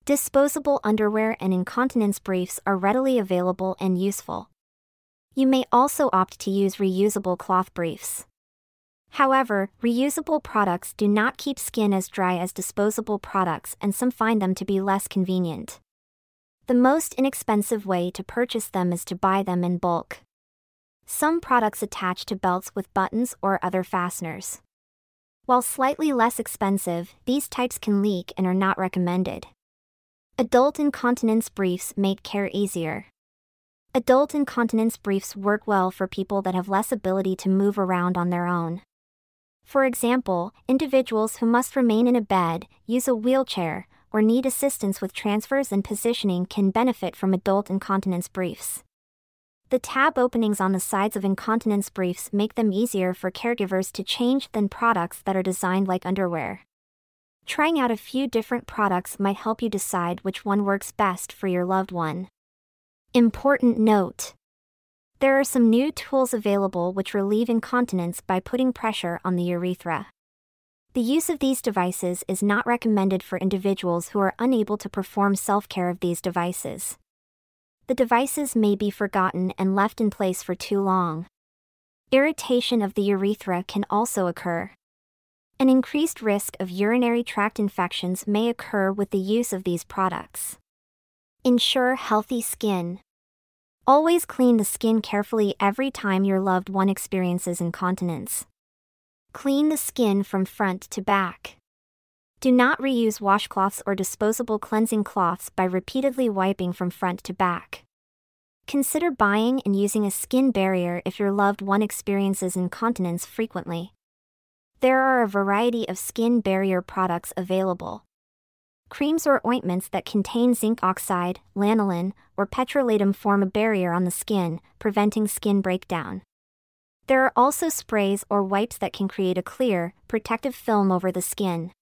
Disposable underwear and incontinence briefs are readily available and useful. You may also opt to use reusable cloth briefs. However, reusable products do not keep skin as dry as disposable products, and some find them to be less convenient. The most inexpensive way to purchase them is to buy them in bulk. Some products attach to belts with buttons or other fasteners. While slightly less expensive, these types can leak and are not recommended. Adult incontinence briefs make care easier. Adult incontinence briefs work well for people that have less ability to move around on their own. For example, individuals who must remain in a bed, use a wheelchair, or need assistance with transfers and positioning can benefit from adult incontinence briefs. The tab openings on the sides of incontinence briefs make them easier for caregivers to change than products that are designed like underwear. Trying out a few different products might help you decide which one works best for your loved one. Important note There are some new tools available which relieve incontinence by putting pressure on the urethra. The use of these devices is not recommended for individuals who are unable to perform self care of these devices the devices may be forgotten and left in place for too long. Irritation of the urethra can also occur. An increased risk of urinary tract infections may occur with the use of these products. Ensure healthy skin. Always clean the skin carefully every time your loved one experiences incontinence. Clean the skin from front to back. Do not reuse washcloths or disposable cleansing cloths by repeatedly wiping from front to back. Consider buying and using a skin barrier if your loved one experiences incontinence frequently. There are a variety of skin barrier products available. Creams or ointments that contain zinc oxide, lanolin, or petrolatum form a barrier on the skin, preventing skin breakdown. There are also sprays or wipes that can create a clear, protective film over the skin.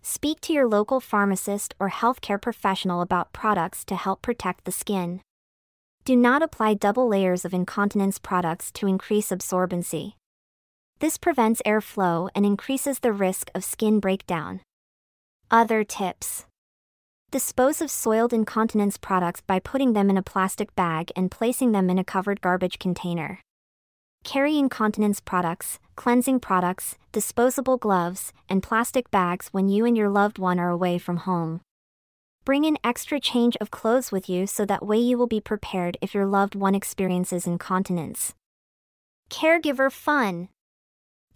Speak to your local pharmacist or healthcare professional about products to help protect the skin. Do not apply double layers of incontinence products to increase absorbency. This prevents airflow and increases the risk of skin breakdown. Other tips Dispose of soiled incontinence products by putting them in a plastic bag and placing them in a covered garbage container. Carry incontinence products, cleansing products, disposable gloves, and plastic bags when you and your loved one are away from home. Bring an extra change of clothes with you so that way you will be prepared if your loved one experiences incontinence. Caregiver fun.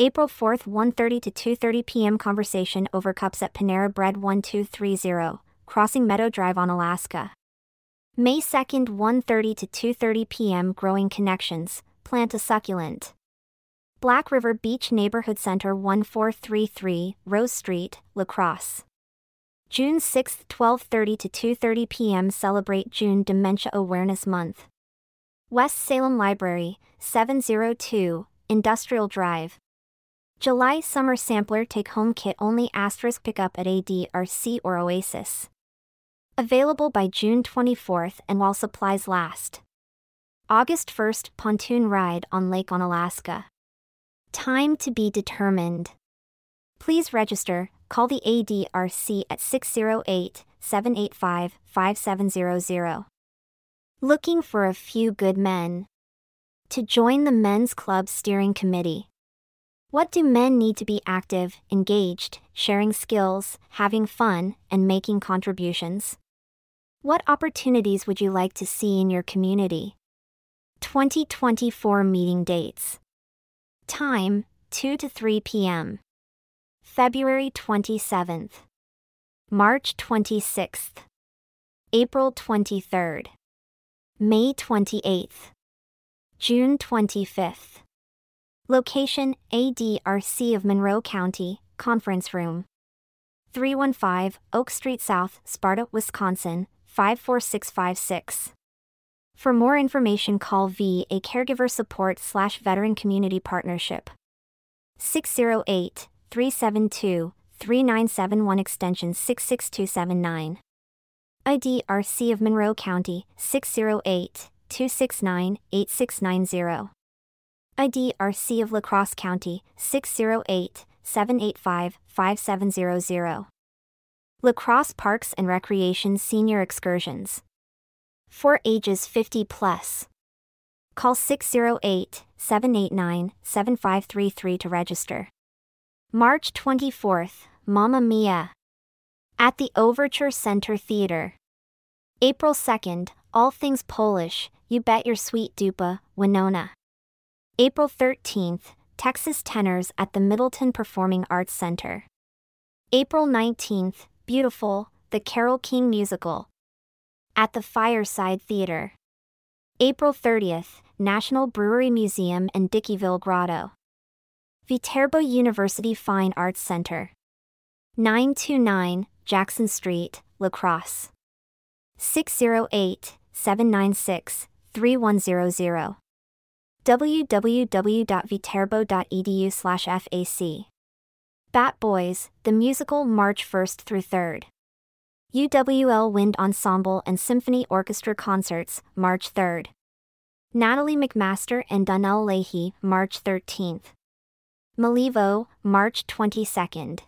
April 4th 1:30 to 2:30 p.m. conversation over cups at Panera Bread 1230, Crossing Meadow Drive Onalaska. May 2nd 1:30 to 2:30 p.m. Growing Connections, plant a succulent. Black River Beach Neighborhood Center 1433, Rose Street, La Crosse. June 6, 12:30 to 2:30 p.m. celebrate June Dementia Awareness Month. West Salem Library, 702, Industrial Drive. July Summer Sampler Take Home Kit only asterisk pickup at ADRC or Oasis. Available by June 24th and while supplies last. August 1st Pontoon Ride on Lake Onalaska. Time to be determined. Please register, call the ADRC at 608 785 5700. Looking for a few good men. To join the Men's Club Steering Committee. What do men need to be active, engaged, sharing skills, having fun, and making contributions? What opportunities would you like to see in your community? 2024 meeting dates. Time 2 to 3 p.m. February 27th. March 26th. April 23rd. May 28th. June 25th. Location ADRC of Monroe County, Conference Room. 315 Oak Street South, Sparta, Wisconsin, 54656. For more information, call VA Caregiver Support slash Veteran Community Partnership. 608 372 3971 extension 66279. ADRC of Monroe County 608 269 8690. ADRC of La Crosse County 608 785 5700. La Crosse Parks and Recreation Senior Excursions. For ages 50 plus. Call 608 789 7533 to register. March 24th, Mamma Mia. At the Overture Center Theater. April 2nd, All Things Polish, You Bet Your Sweet Dupa, Winona. April 13th, Texas Tenors at the Middleton Performing Arts Center. April 19th, Beautiful, the Carole King Musical. At the Fireside Theater. April 30th, National Brewery Museum and Dickeyville Grotto. Viterbo University Fine Arts Center. 929 Jackson Street, La Crosse. 608 796 3100 www.viterbo.edu/fac. Bat Boys, the musical March 1st through 3rd. UWL Wind Ensemble and Symphony Orchestra concerts, March 3rd. Natalie MacMaster and Donnell Leahy, March 13th. Malevo, March 22nd.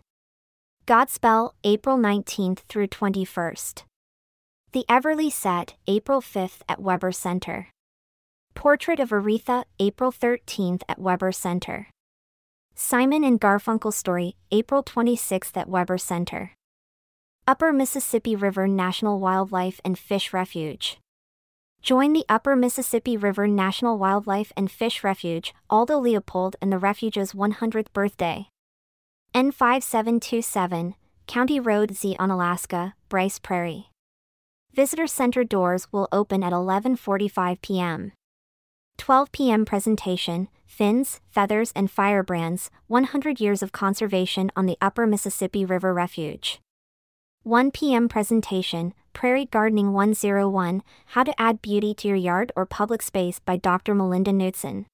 Godspell, April 19th through 21st. The Everly Set, April 5th at Weber Center. Portrait of Aretha, April 13th at Weber Center. Simon and Garfunkel Story, April 26th at Weber Center. Upper Mississippi River National Wildlife and Fish Refuge. Join the Upper Mississippi River National Wildlife and Fish Refuge, Aldo Leopold and the refuge's 100th birthday. N5727, County Road Z Onalaska, Brice Prairie. Visitor Center doors will open at 11:45 p.m. 12 p.m. presentation Fins, Feathers, and Firebrands 100 Years of Conservation on the Upper Mississippi River Refuge. 1 p.m. presentation Prairie Gardening 101 How to Add Beauty to Your Yard or Public Space by Dr. Melinda Knudsen.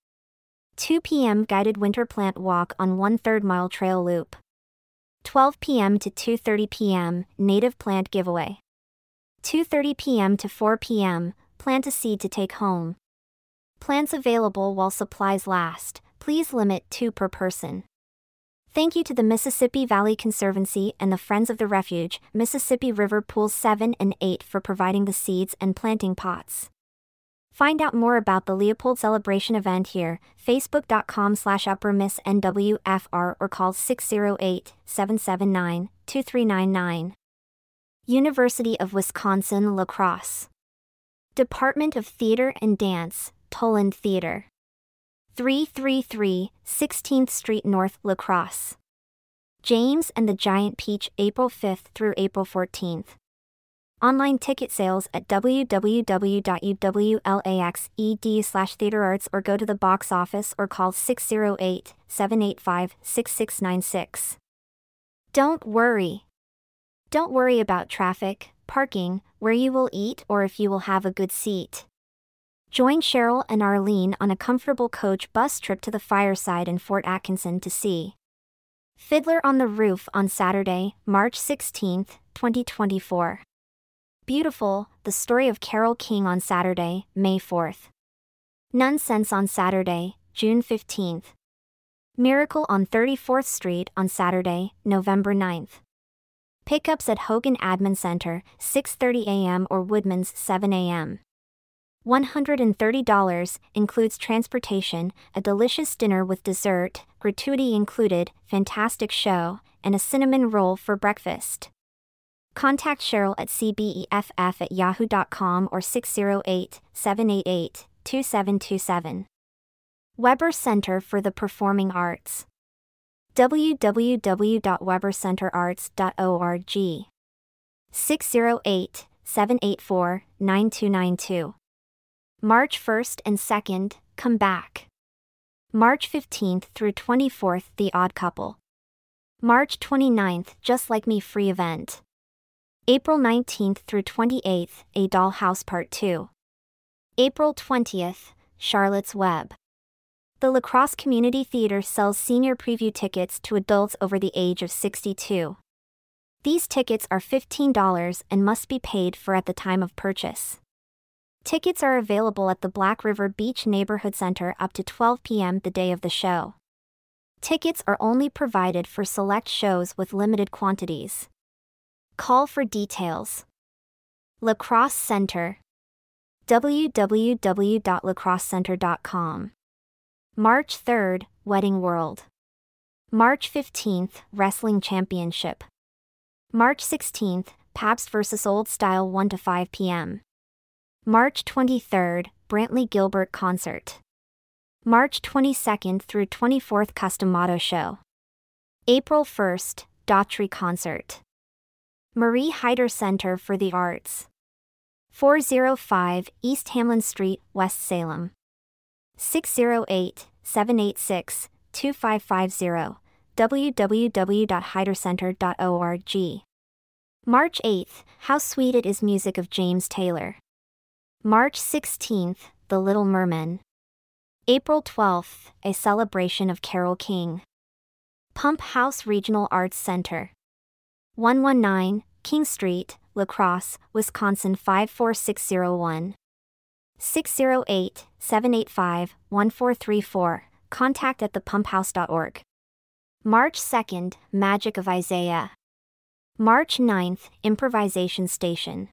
2 p.m. Guided Winter Plant Walk on 1 3rd Mile Trail Loop. 12 p.m. to 2:30 p.m. Native Plant Giveaway. 2:30 p.m. to 4 p.m. Plant a seed to take home. Plants available while supplies last. Please limit 2 per person. Thank you to the Mississippi Valley Conservancy and the Friends of the Refuge, Mississippi River Pools 7 and 8 for providing the seeds and planting pots. Find out more about the Leopold Celebration event here, facebook.com slash uppermissnwfr or call 608-779-2399. University of Wisconsin La Crosse. Department of Theater and Dance, Toland Theater. 333 16th Street North, La Crosse. James and the Giant Peach, April 5th through April 14th. Online ticket sales at www.uwlaxed theaterarts or go to the box office or call 608 785 6696. Don't worry. Don't worry about traffic, parking, where you will eat, or if you will have a good seat. Join Cheryl and Arlene on a comfortable coach bus trip to the fireside in Fort Atkinson to see Fiddler on the Roof on Saturday, March 16, 2024. Beautiful, the story of Carole King on Saturday, May 4th. Nonsense on Saturday, June 15th. Miracle on 34th Street on Saturday, November 9th. Pickups at Hogan Admin Center, 6:30 a.m. or Woodman's 7 a.m. $130 includes transportation, a delicious dinner with dessert, gratuity included, fantastic show, and a cinnamon roll for breakfast. Contact Cheryl at cbeff at yahoo.com or 608 788 2727. Weber Center for the Performing Arts. www.webercenterarts.org. 608 784 9292. March 1st and 2nd, come back. March 15th through 24th, The Odd Couple. March 29th, Just Like Me free event. April 19th through 28th, A Dollhouse Part 2. April 20th, Charlotte's Web. The La Crosse Community Theater sells senior preview tickets to adults over the age of 62. These tickets are $15 and must be paid for at the time of purchase. Tickets are available at the Black River Beach Neighborhood Center up to 12 p.m. the day of the show. Tickets are only provided for select shows with limited quantities. Call for details. La Crosse Center www.lacrossecenter.com. March 3rd, Wedding World. March 15th, Wrestling Championship. March 16th, Pabst vs. Old Style 1 to 5 p.m. March 23rd, Brantley Gilbert Concert. March 22nd through 24th Custom Motto Show. April 1st, Daughtry Concert. Marie Heider Center for the Arts. 405 East Hamlin Street, West Salem. 608 786 2550 www.heidercenter.org. March 8th, How Sweet It Is Music of James Taylor. March 16th, The Little Merman. April 12th, A Celebration of Carole King. Pump House Regional Arts Center. 119, King Street, La Crosse, Wisconsin 54601. 608 785 1434. Contact at thepumphouse.org. March 2nd, Magic of Isaiah. March 9th, Improvisation Station.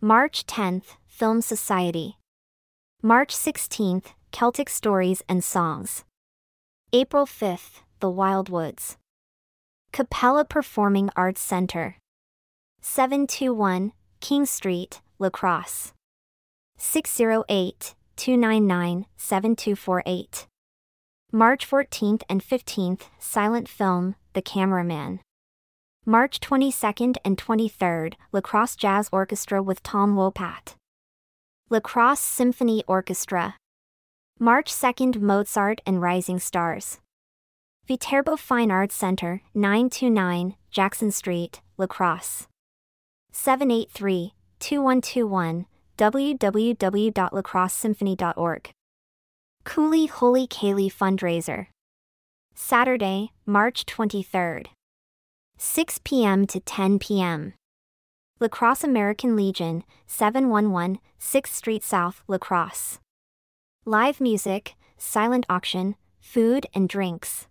March 10th, Film Society. March 16th, Celtic Stories and Songs. April 5th, The Wildwoods. Cappella Performing Arts Center. 721, King Street, La Crosse. 608 299 7248. March 14th and 15th, Silent Film, The Cameraman. March 22nd and 23rd, La Crosse Jazz Orchestra with Tom Wopat. La Crosse Symphony Orchestra. March 2nd, Mozart and Rising Stars. Viterbo Fine Arts Center, 929, Jackson Street, La Crosse. 783 2121 www.lacrossesymphony.org. Cooley Holy Kaylee Fundraiser. Saturday, March 23rd. 6 p.m. to 10 p.m. La Crosse American Legion, 711 6th Street South, La Crosse. Live music, silent auction, food and drinks.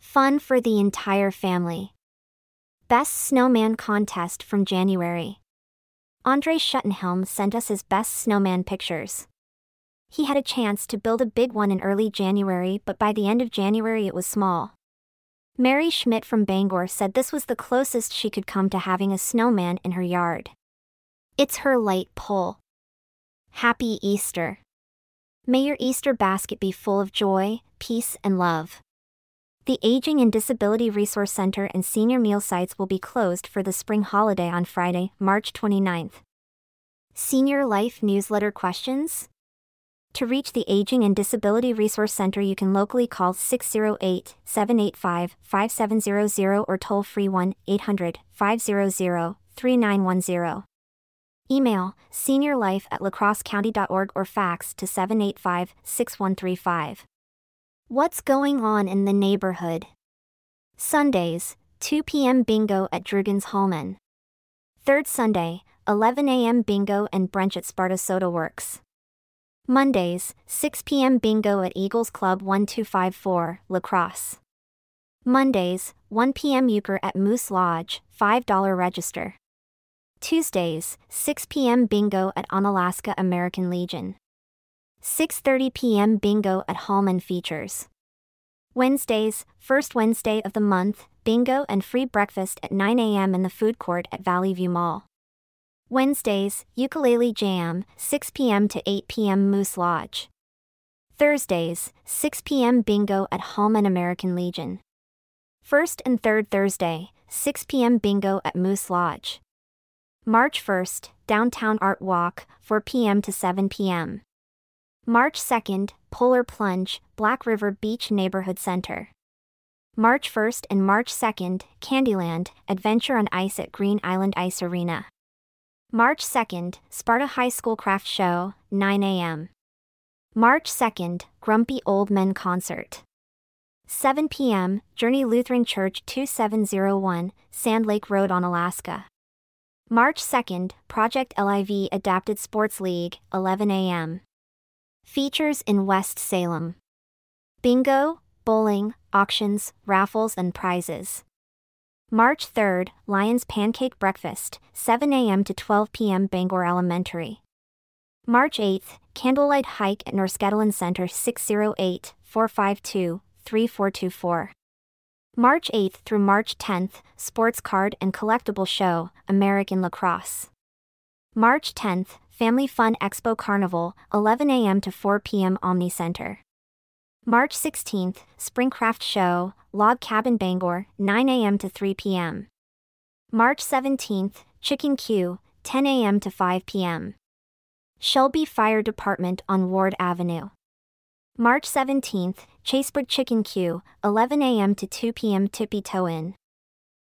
Fun for the entire family. Best Snowman Contest from January. Andre Schuttenhelm sent us his best snowman pictures. He had a chance to build a big one in early January, but by the end of January it was small. Mary Schmidt from Bangor said this was the closest she could come to having a snowman in her yard. It's her light pole. Happy Easter. May your Easter basket be full of joy, peace, and love. The Aging and Disability Resource Center and senior meal sites will be closed for the spring holiday on Friday, March 29th. Senior Life Newsletter Questions? To reach the Aging and Disability Resource Center, you can locally call 608 785 5700 or toll free 1 800 500 3910. Email seniorlife at lacrossecounty.org or fax to 785 6135. What's going on in the neighborhood? Sundays, 2 p.m. bingo at Drugan's Holmen. Third Sunday, 11 a.m. bingo and brunch at Sparta Soda Works. Mondays, 6 p.m. bingo at Eagles Club 1254, La Crosse. Mondays, 1 p.m. euchre at Moose Lodge, $5 register. Tuesdays, 6 p.m. bingo at Onalaska American Legion. 6:30 p.m. bingo at Holmen Features. Wednesdays, first Wednesday of the month, bingo and free breakfast at 9 a.m. in the food court at Valley View Mall. Wednesdays, ukulele jam, 6 p.m. to 8 p.m. Moose Lodge. Thursdays, 6 p.m. bingo at Holmen American Legion. First and third Thursday, 6 p.m. bingo at Moose Lodge. March 1st, Downtown Art Walk, 4 p.m. to 7 p.m. March 2nd, Polar Plunge, Black River Beach Neighborhood Center. March 1st and March 2nd, Candyland, Adventure on Ice at Green Island Ice Arena. March 2nd, Sparta High School Craft Show, 9 a.m. March 2nd, Grumpy Old Men Concert. 7 p.m., Journey Lutheran Church 2701, Sand Lake Road Onalaska. March 2nd, Project LIV Adapted Sports League, 11 a.m. Features in West Salem Bingo, bowling, auctions, raffles, and prizes. March 3rd, Lions Pancake Breakfast, 7 a.m. to 12 p.m. Bangor Elementary. March 8th, Candlelight Hike at Norskedalen Center 608 452 3424. March 8th through March 10th, Sports Card and Collectible Show, American Lacrosse. March 10th, Family Fun Expo Carnival, 11 a.m. to 4 p.m. Omni Center. March 16th, Springcraft Show, Log Cabin Bangor, 9 a.m. to 3 p.m. March 17th, Chicken Q, 10 a.m. to 5 p.m. Shelby Fire Department on Ward Avenue. March 17th, Chaseburg Chicken Q, 11 a.m. to 2 p.m. Tippy Toe Inn.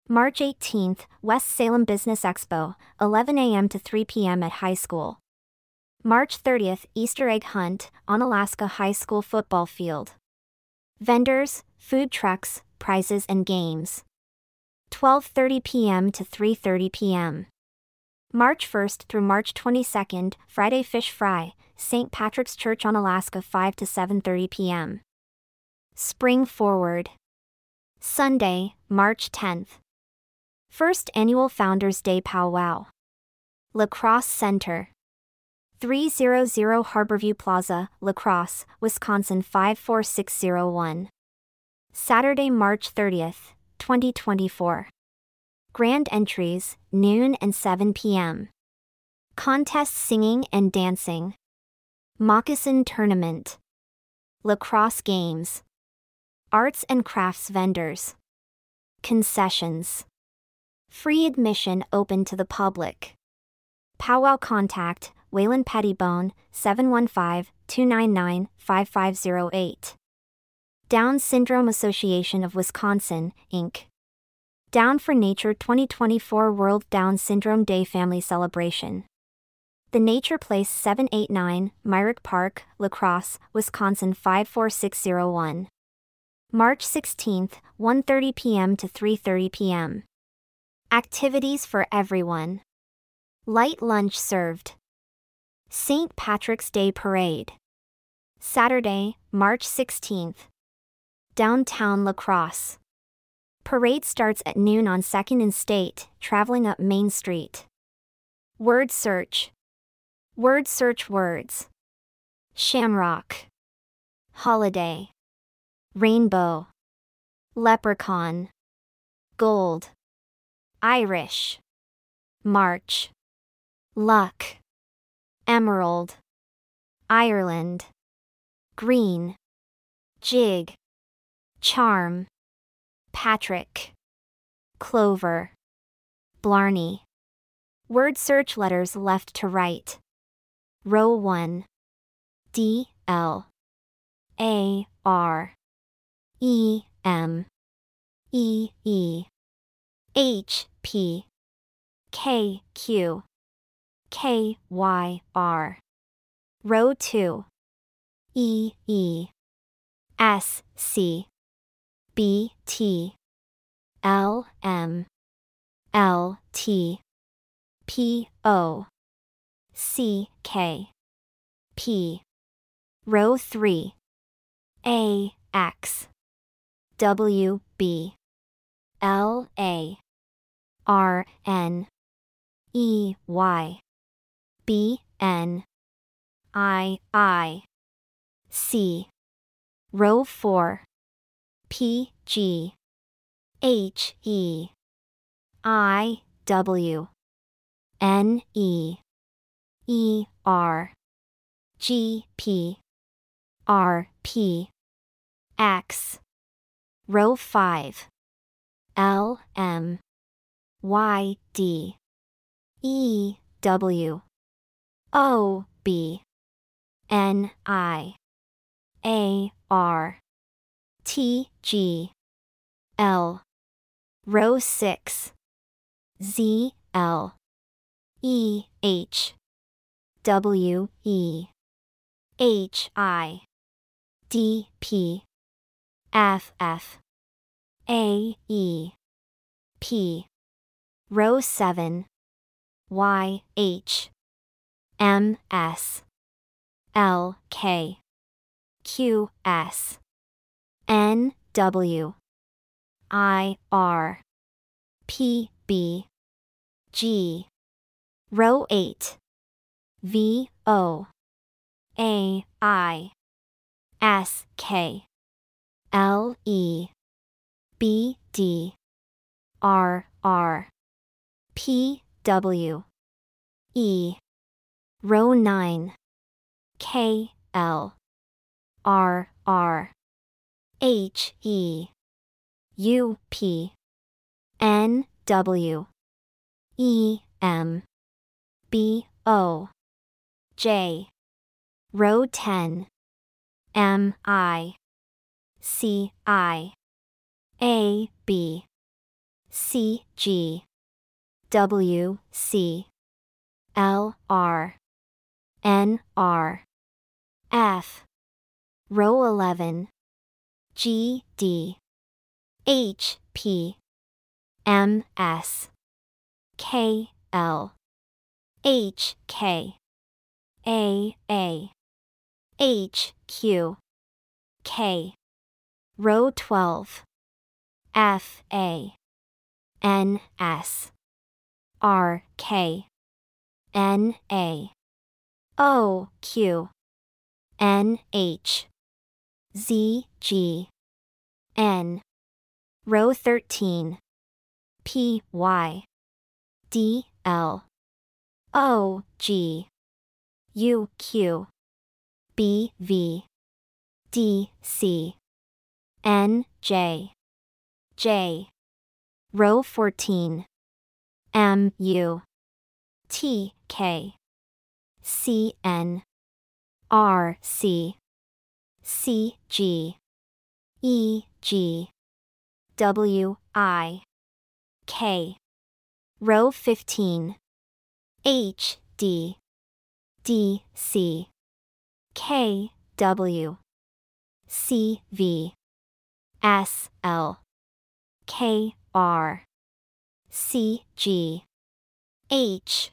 March 18th, West Salem Business Expo, 11 a.m. to 3 p.m. at high school. March 30th, Easter Egg Hunt, Onalaska High School football field. Vendors, food trucks, prizes and games. 12:30 p.m. to 3:30 p.m. March 1st through March 22nd, Friday Fish Fry, St. Patrick's Church Onalaska 5 to 7:30 p.m. Spring Forward. Sunday, March 10th. First Annual Founders Day Powwow. La Crosse Center. 300 Harborview Plaza, La Crosse, Wisconsin 54601. Saturday, March 30th, 2024. Grand entries, noon and 7 p.m. Contest singing and dancing. Moccasin tournament. Lacrosse games. Arts and crafts vendors. Concessions. Free admission open to the public. Powwow contact Waylon Pettibone, 715 299 5508. Down Syndrome Association of Wisconsin, Inc. Down for Nature 2024 World Down Syndrome Day Family Celebration. The Nature Place 789, Myrick Park, La Crosse, Wisconsin 54601. March 16th, 1:30 p.m. to 3:30 p.m. Activities for everyone. Light lunch served. St. Patrick's Day Parade. Saturday, March 16th. Downtown La Crosse. Parade starts at noon on 2nd and State, traveling up Main Street. Word search. Word search words. Shamrock. Holiday. Rainbow. Leprechaun. Gold. Irish. March. Luck. Emerald. Ireland. Green. Jig. Charm. Patrick. Clover. Blarney. Word search letters left to right. Row 1. D L A R E M E E H P K Q K Y R. Row 2. E E. S C. B T. L M. L T. P O. C K. P. Row 3 A X. W B. L A. R N. E Y B N I I C. Row 4 P G. H E I W N E E R G P R P X. Row 5 L M Y D E W O B N I A R T G L. Row 6 Z L E H W E H I D P F F A E P. Row 7 Y H M S L K Q S N W I R P B G Row 8 V O A I S K L E B D R R P W E Row 9 K L R R H E U P N W E M B O. J. Row 10 M I C I A B C G W C L R N R. F. Row 11 G D. H P. M S. K L. H K. A A. H Q. K. Row 12 F A. N S. R K. N A O Q N H Z G N Row 13 P Y D L O G U Q B V D C N J J Row 14 M U T K C N R C C G E G W I K Row 15 H D D C K W C V S L K R C G H